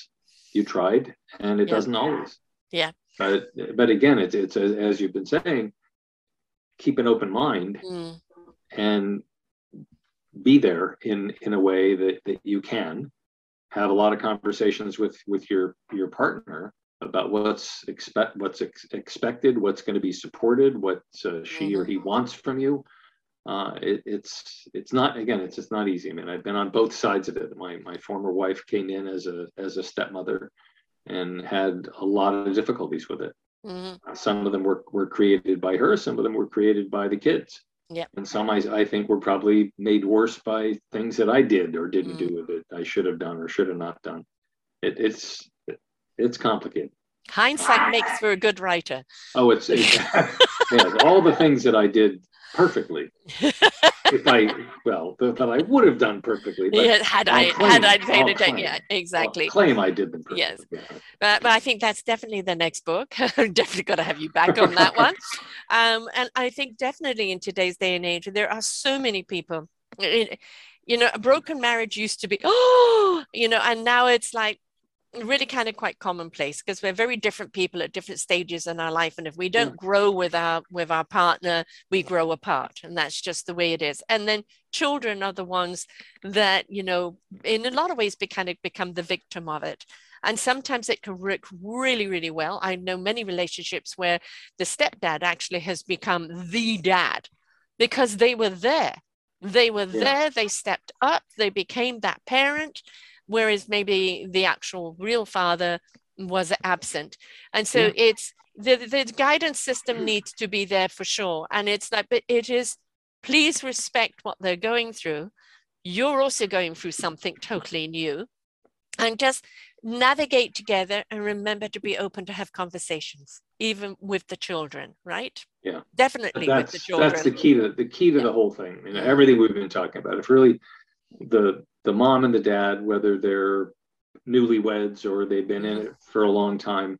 Speaker 2: you tried and it yeah. doesn't always
Speaker 1: yeah
Speaker 2: but but again it's it's as you've been saying keep an open mind mm. and be there in in a way that that you can have a lot of conversations with with your your partner about what's expect what's ex- expected, what's going to be supported, what uh, she mm-hmm. or he wants from you. Uh, it, it's it's not again it's just not easy. I mean, I've been on both sides of it. My my former wife came in as a as a stepmother, and had a lot of difficulties with it. Mm-hmm. Uh, some of them were were created by her. Some of them were created by the kids.
Speaker 1: Yeah.
Speaker 2: And some I, I think were probably made worse by things that I did or didn't mm-hmm. do that I should have done or should have not done. It, it's it's complicated.
Speaker 1: Hindsight makes for a good writer.
Speaker 2: Oh, it's, it's yeah, all the things that I did perfectly. if I well, that I would have done perfectly.
Speaker 1: yeah, had I claim, had I paid attention, yeah, exactly.
Speaker 2: I'll claim I did them perfectly.
Speaker 1: Yes, yeah. but, but I think that's definitely the next book. definitely got to have you back on that one. Um, and I think definitely in today's day and age, there are so many people. you know, a broken marriage used to be, oh, you know, and now it's like really kind of quite commonplace because we're very different people at different stages in our life and if we don't mm. grow with our with our partner we grow apart and that's just the way it is. And then children are the ones that you know in a lot of ways be kind of become the victim of it. And sometimes it can work really really well. I know many relationships where the stepdad actually has become the dad because they were there. They were yeah. there they stepped up they became that parent whereas maybe the actual real father was absent. And so yeah. it's the, the guidance system mm. needs to be there for sure. And it's like, but it is please respect what they're going through. You're also going through something totally new. And just navigate together and remember to be open to have conversations, even with the children, right?
Speaker 2: Yeah.
Speaker 1: Definitely
Speaker 2: that's,
Speaker 1: with the children.
Speaker 2: That's the key to the key to yeah. the whole thing. You know, everything we've been talking about. If really the the mom and the dad, whether they're newlyweds or they've been in it for a long time,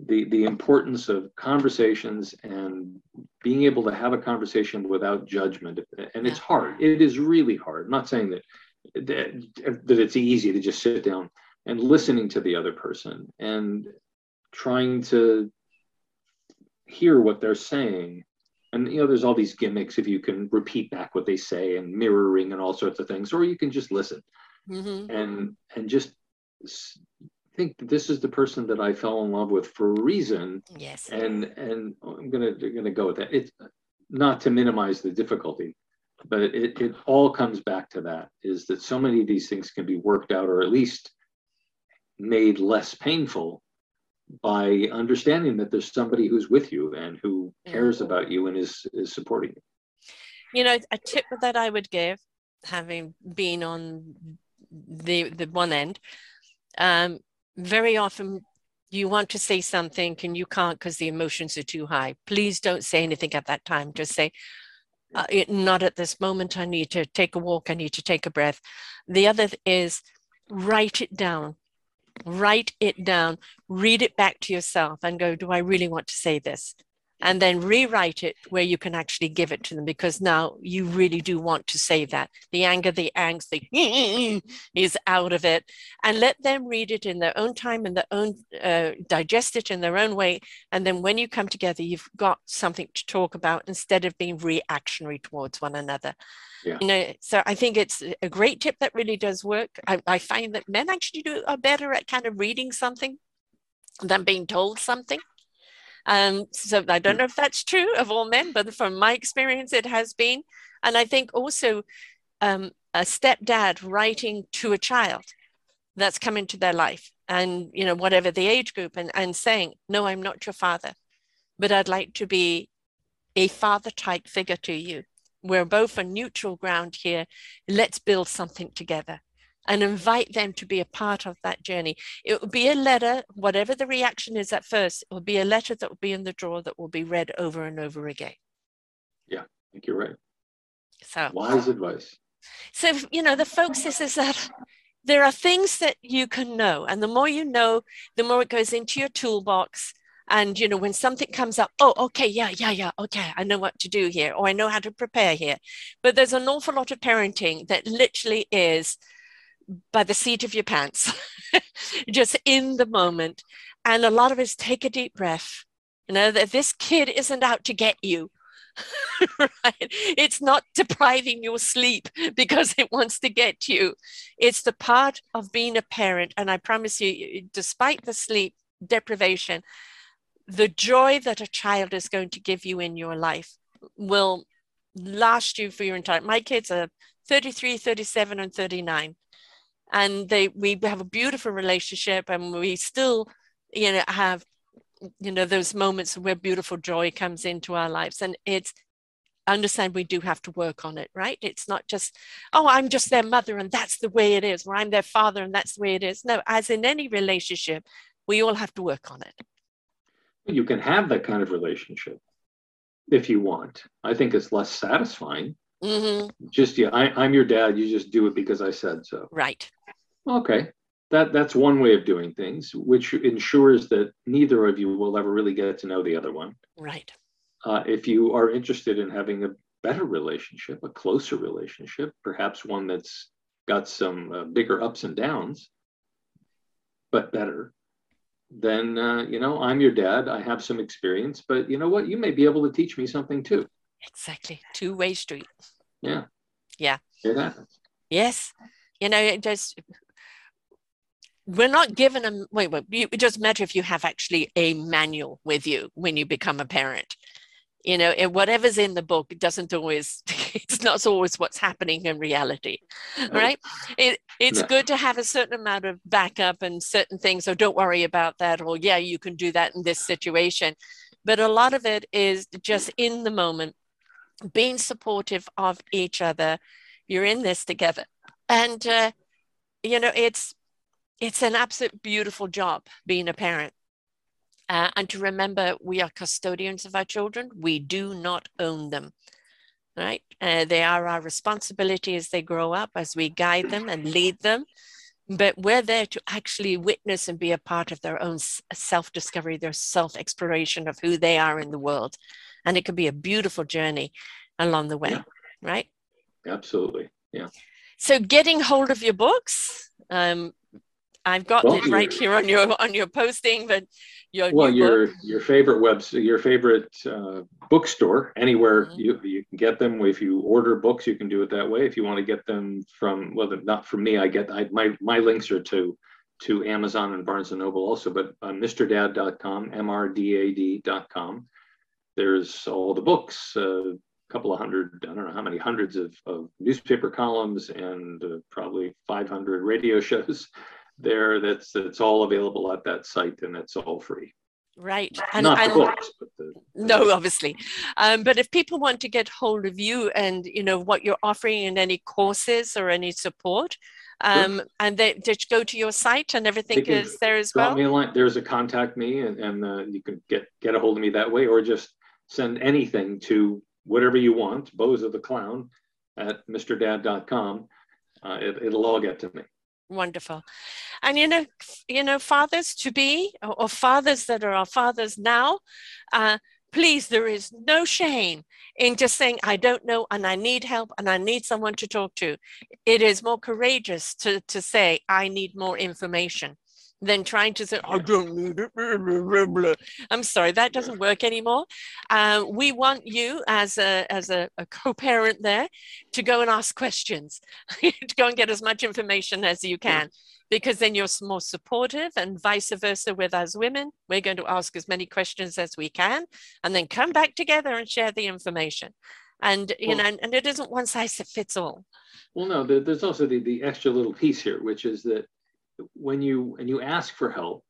Speaker 2: the the importance of conversations and being able to have a conversation without judgment. And it's hard. It is really hard. I'm not saying that that, that it's easy to just sit down and listening to the other person and trying to hear what they're saying and you know there's all these gimmicks if you can repeat back what they say and mirroring and all sorts of things or you can just listen. Mm-hmm. and and just think this is the person that i fell in love with for a reason.
Speaker 1: Yes.
Speaker 2: And and i'm gonna gonna go with that. It's not to minimize the difficulty but it, it all comes back to that is that so many of these things can be worked out or at least made less painful by understanding that there's somebody who's with you and who cares mm-hmm. about you and is is supporting you.
Speaker 1: You know a tip that i would give having been on the the one end um, very often you want to say something and you can't because the emotions are too high. Please don't say anything at that time. Just say uh, not at this moment. I need to take a walk. I need to take a breath. The other is write it down write it down, read it back to yourself and go, do I really want to say this? And then rewrite it where you can actually give it to them because now you really do want to say that. The anger the angst the is out of it. And let them read it in their own time and their own uh, digest it in their own way. And then when you come together you've got something to talk about instead of being reactionary towards one another.
Speaker 2: Yeah.
Speaker 1: you know so i think it's a great tip that really does work. I, I find that men actually do are better at kind of reading something than being told something um, so I don't know if that's true of all men, but from my experience, it has been. And I think also um, a stepdad writing to a child that's come into their life and, you know, whatever the age group and, and saying, no, I'm not your father, but I'd like to be a father type figure to you. we're both on neutral ground here. Let's build something together and invite them to be a part of that journey. It will be a letter, whatever the reaction is at first, it will be a letter that will be in the drawer that will be read over and over again.
Speaker 2: Yeah, I think you're right.
Speaker 1: So
Speaker 2: wise advice.
Speaker 1: So, you know, the focus is that there are things that you can know, and the more you know, the more it goes into your toolbox. And, you know, when something comes up, oh, okay, yeah, yeah, yeah, okay, I know what to do here, or I know how to prepare here. But there's an awful lot of parenting that literally is by the seat of your pants, just in the moment. And a lot of us take a deep breath. You know, that this kid isn't out to get you. right? It's not depriving your sleep because it wants to get you. It's the part of being a parent. And I promise you, despite the sleep deprivation, the joy that a child is going to give you in your life will last you for your entire my kids are 33 37 and 39 and they we have a beautiful relationship and we still you know have you know those moments where beautiful joy comes into our lives. And it's understand we do have to work on it right? It's not just oh i'm just their mother and that's the way it is or i'm their father and that's the way it is. No as in any relationship we all have to work on it.
Speaker 2: You can have that kind of relationship if you want. I think it's less satisfying mm-hmm. just yeah I, i'm your dad you just do it because i said so
Speaker 1: right
Speaker 2: okay that that's one way of doing things, which ensures that neither of you will ever really get to know the other one.
Speaker 1: Right.
Speaker 2: Uh, if you are interested in having a better relationship, a closer relationship, perhaps one that's got some uh, bigger ups and downs, but better, then uh, you know I'm your dad. I have some experience, but you know what? You may be able to teach me something too.
Speaker 1: Exactly, two way street.
Speaker 2: Yeah.
Speaker 1: Yeah.
Speaker 2: Happens.
Speaker 1: Yes. You know, it just we're not given a wait, wait it doesn't matter if you have actually a manual with you when you become a parent you know and whatever's in the book it doesn't always it's not always what's happening in reality right it, it's no. good to have a certain amount of backup and certain things so don't worry about that or yeah you can do that in this situation but a lot of it is just in the moment being supportive of each other you're in this together and uh, you know it's it's an absolute beautiful job being a parent. Uh, and to remember, we are custodians of our children. We do not own them, right? Uh, they are our responsibility as they grow up, as we guide them and lead them. But we're there to actually witness and be a part of their own self discovery, their self exploration of who they are in the world. And it could be a beautiful journey along the way, yeah. right?
Speaker 2: Absolutely. Yeah.
Speaker 1: So, getting hold of your books, um, I've got well, it right here on your on your posting, but your
Speaker 2: well, your book. your favorite webs, your favorite uh, bookstore, anywhere mm-hmm. you you can get them. If you order books, you can do it that way. If you want to get them from well, not from me, I get I, my my links are to to Amazon and Barnes and Noble also, but on mrdad.com, mrdad.com, there's all the books. Uh, couple of hundred, I don't know how many hundreds of, of newspaper columns and uh, probably 500 radio shows there that's that's all available at that site and it's all free
Speaker 1: right
Speaker 2: and, not the books but the,
Speaker 1: no obviously um, but if people want to get hold of you and you know what you're offering in any courses or any support um, sure. and they just go to your site and everything is there as well
Speaker 2: me a line. there's a contact me and, and uh, you can get get a hold of me that way or just send anything to whatever you want bows of the clown at mrdad.com uh, it, it'll all get to me.
Speaker 1: Wonderful. And you know you know fathers to be or, or fathers that are our fathers now uh, please there is no shame in just saying i don't know and i need help and i need someone to talk to. It is more courageous to to say i need more information than trying to say, I don't need it. I'm sorry, that doesn't work anymore. Uh, we want you as a, as a, a co-parent there to go and ask questions, to go and get as much information as you can, because then you're more supportive and vice versa with us women. We're going to ask as many questions as we can and then come back together and share the information. And, you well, know, and, and it isn't one size that fits all.
Speaker 2: Well, no, there's also the, the extra little piece here, which is that when you and you ask for help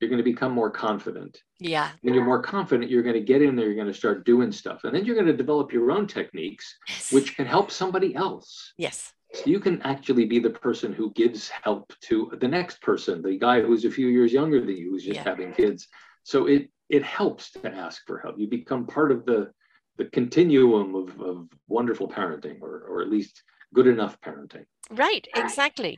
Speaker 2: you're going to become more confident.
Speaker 1: Yeah.
Speaker 2: When you're more confident, you're going to get in there, you're going to start doing stuff. And then you're going to develop your own techniques,
Speaker 1: Yes.
Speaker 2: which can help somebody else.
Speaker 1: yes.
Speaker 2: So you can actually be the person who gives help to the next person, the guy who's a few years younger than you, who's just
Speaker 1: Yeah.
Speaker 2: having kids. So it it helps to ask for help. You become part of the the continuum of, of wonderful parenting, or or at least good enough parenting.
Speaker 1: Right, exactly.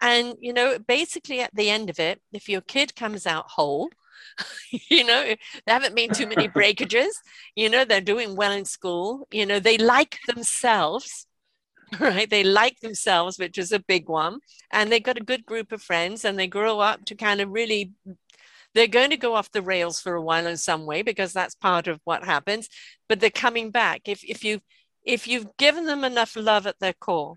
Speaker 1: And, you know, basically at the end of it, if your kid comes out whole, you know, there haven't been too many breakages, you know, they're doing well in school, you know, they like themselves, right? They like themselves, which is a big one. And they've got a good group of friends and they grow up to kind of really, they're going to go off the rails for a while in some way because that's part of what happens, but they're coming back. If, if you, if you've given them enough love at their core,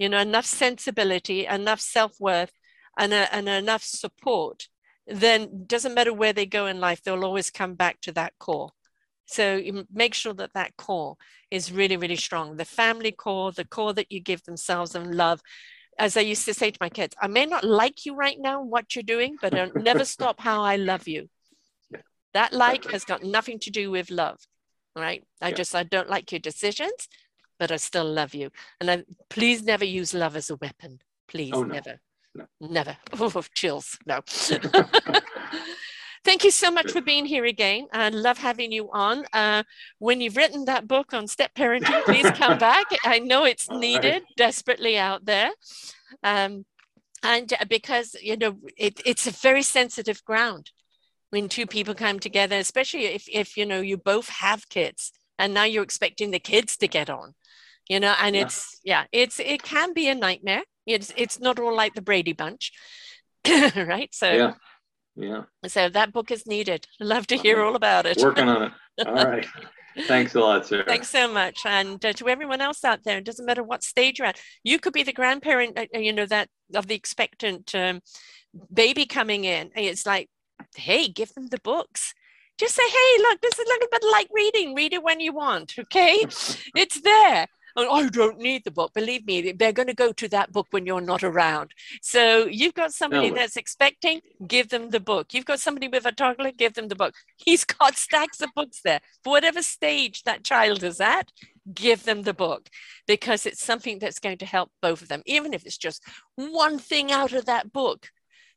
Speaker 1: you know, enough sensibility, enough self-worth, and, a, and enough support, then doesn't matter where they go in life, they'll always come back to that core. So you make sure that that core is really, really strong. The family core, the core that you give themselves and love. As I used to say to my kids, I may not like you right now, what you're doing, but I'll never stop how I love you. That like has got nothing to do with love, right? I
Speaker 2: Yeah.
Speaker 1: just, I don't like your decisions, but I still love you. And I, please never use love as a weapon. Please,
Speaker 2: Oh, no.
Speaker 1: never.
Speaker 2: No.
Speaker 1: Never. Oh, chills. No. Thank you so much for being here again. I love having you on. Uh, when you've written that book on step parenting, please come back. I know it's
Speaker 2: All right.
Speaker 1: needed desperately out there. Um, and uh, because, you know, it, it's a very sensitive ground when two people come together, especially if, if, you know, you both have kids and now you're expecting the kids to get on, you know, and
Speaker 2: Yeah.
Speaker 1: it's, yeah, it's, it can be a nightmare. It's, it's not all like the Brady Bunch, right? So,
Speaker 2: Yeah. Yeah.
Speaker 1: so that book is needed. Love to hear all about it.
Speaker 2: Working on it. All right. Thanks a lot, Sarah.
Speaker 1: Thanks so much. And uh, to everyone else out there, it doesn't matter what stage you're at. You could be the grandparent, uh, you know, that of the expectant um, baby coming in. It's like, hey, give them the books. Just say, hey, look, this is a little bit like reading. Read it when you want. Okay, it's there. Oh, I don't need the book. Believe me, they're going to go to that book when you're not around. So you've got somebody
Speaker 2: No.
Speaker 1: that's expecting, give them the book. You've got somebody with a toddler, give them the book. He's got stacks of books there. For whatever stage that child is at, give them the book because it's something that's going to help both of them, even if it's just one thing out of that book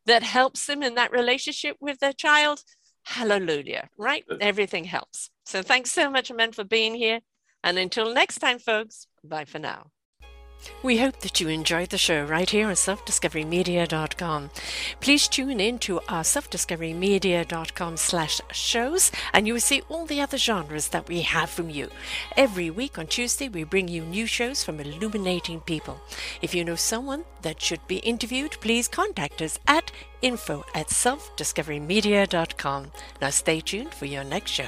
Speaker 1: that helps them in that relationship with their child. Hallelujah, right? Everything helps. So thanks so much, Armin, for being here. And until next time, folks, bye for now. We hope that you enjoyed the show right here on selfdiscoverymedia.com. Please tune in to our selfdiscoverymedia.com slash shows and you will see all the other genres that we have from you. Every week on Tuesday, we bring you new shows from illuminating people. If you know someone that should be interviewed, please contact us at info at selfdiscoverymedia.com. Now stay tuned for your next show.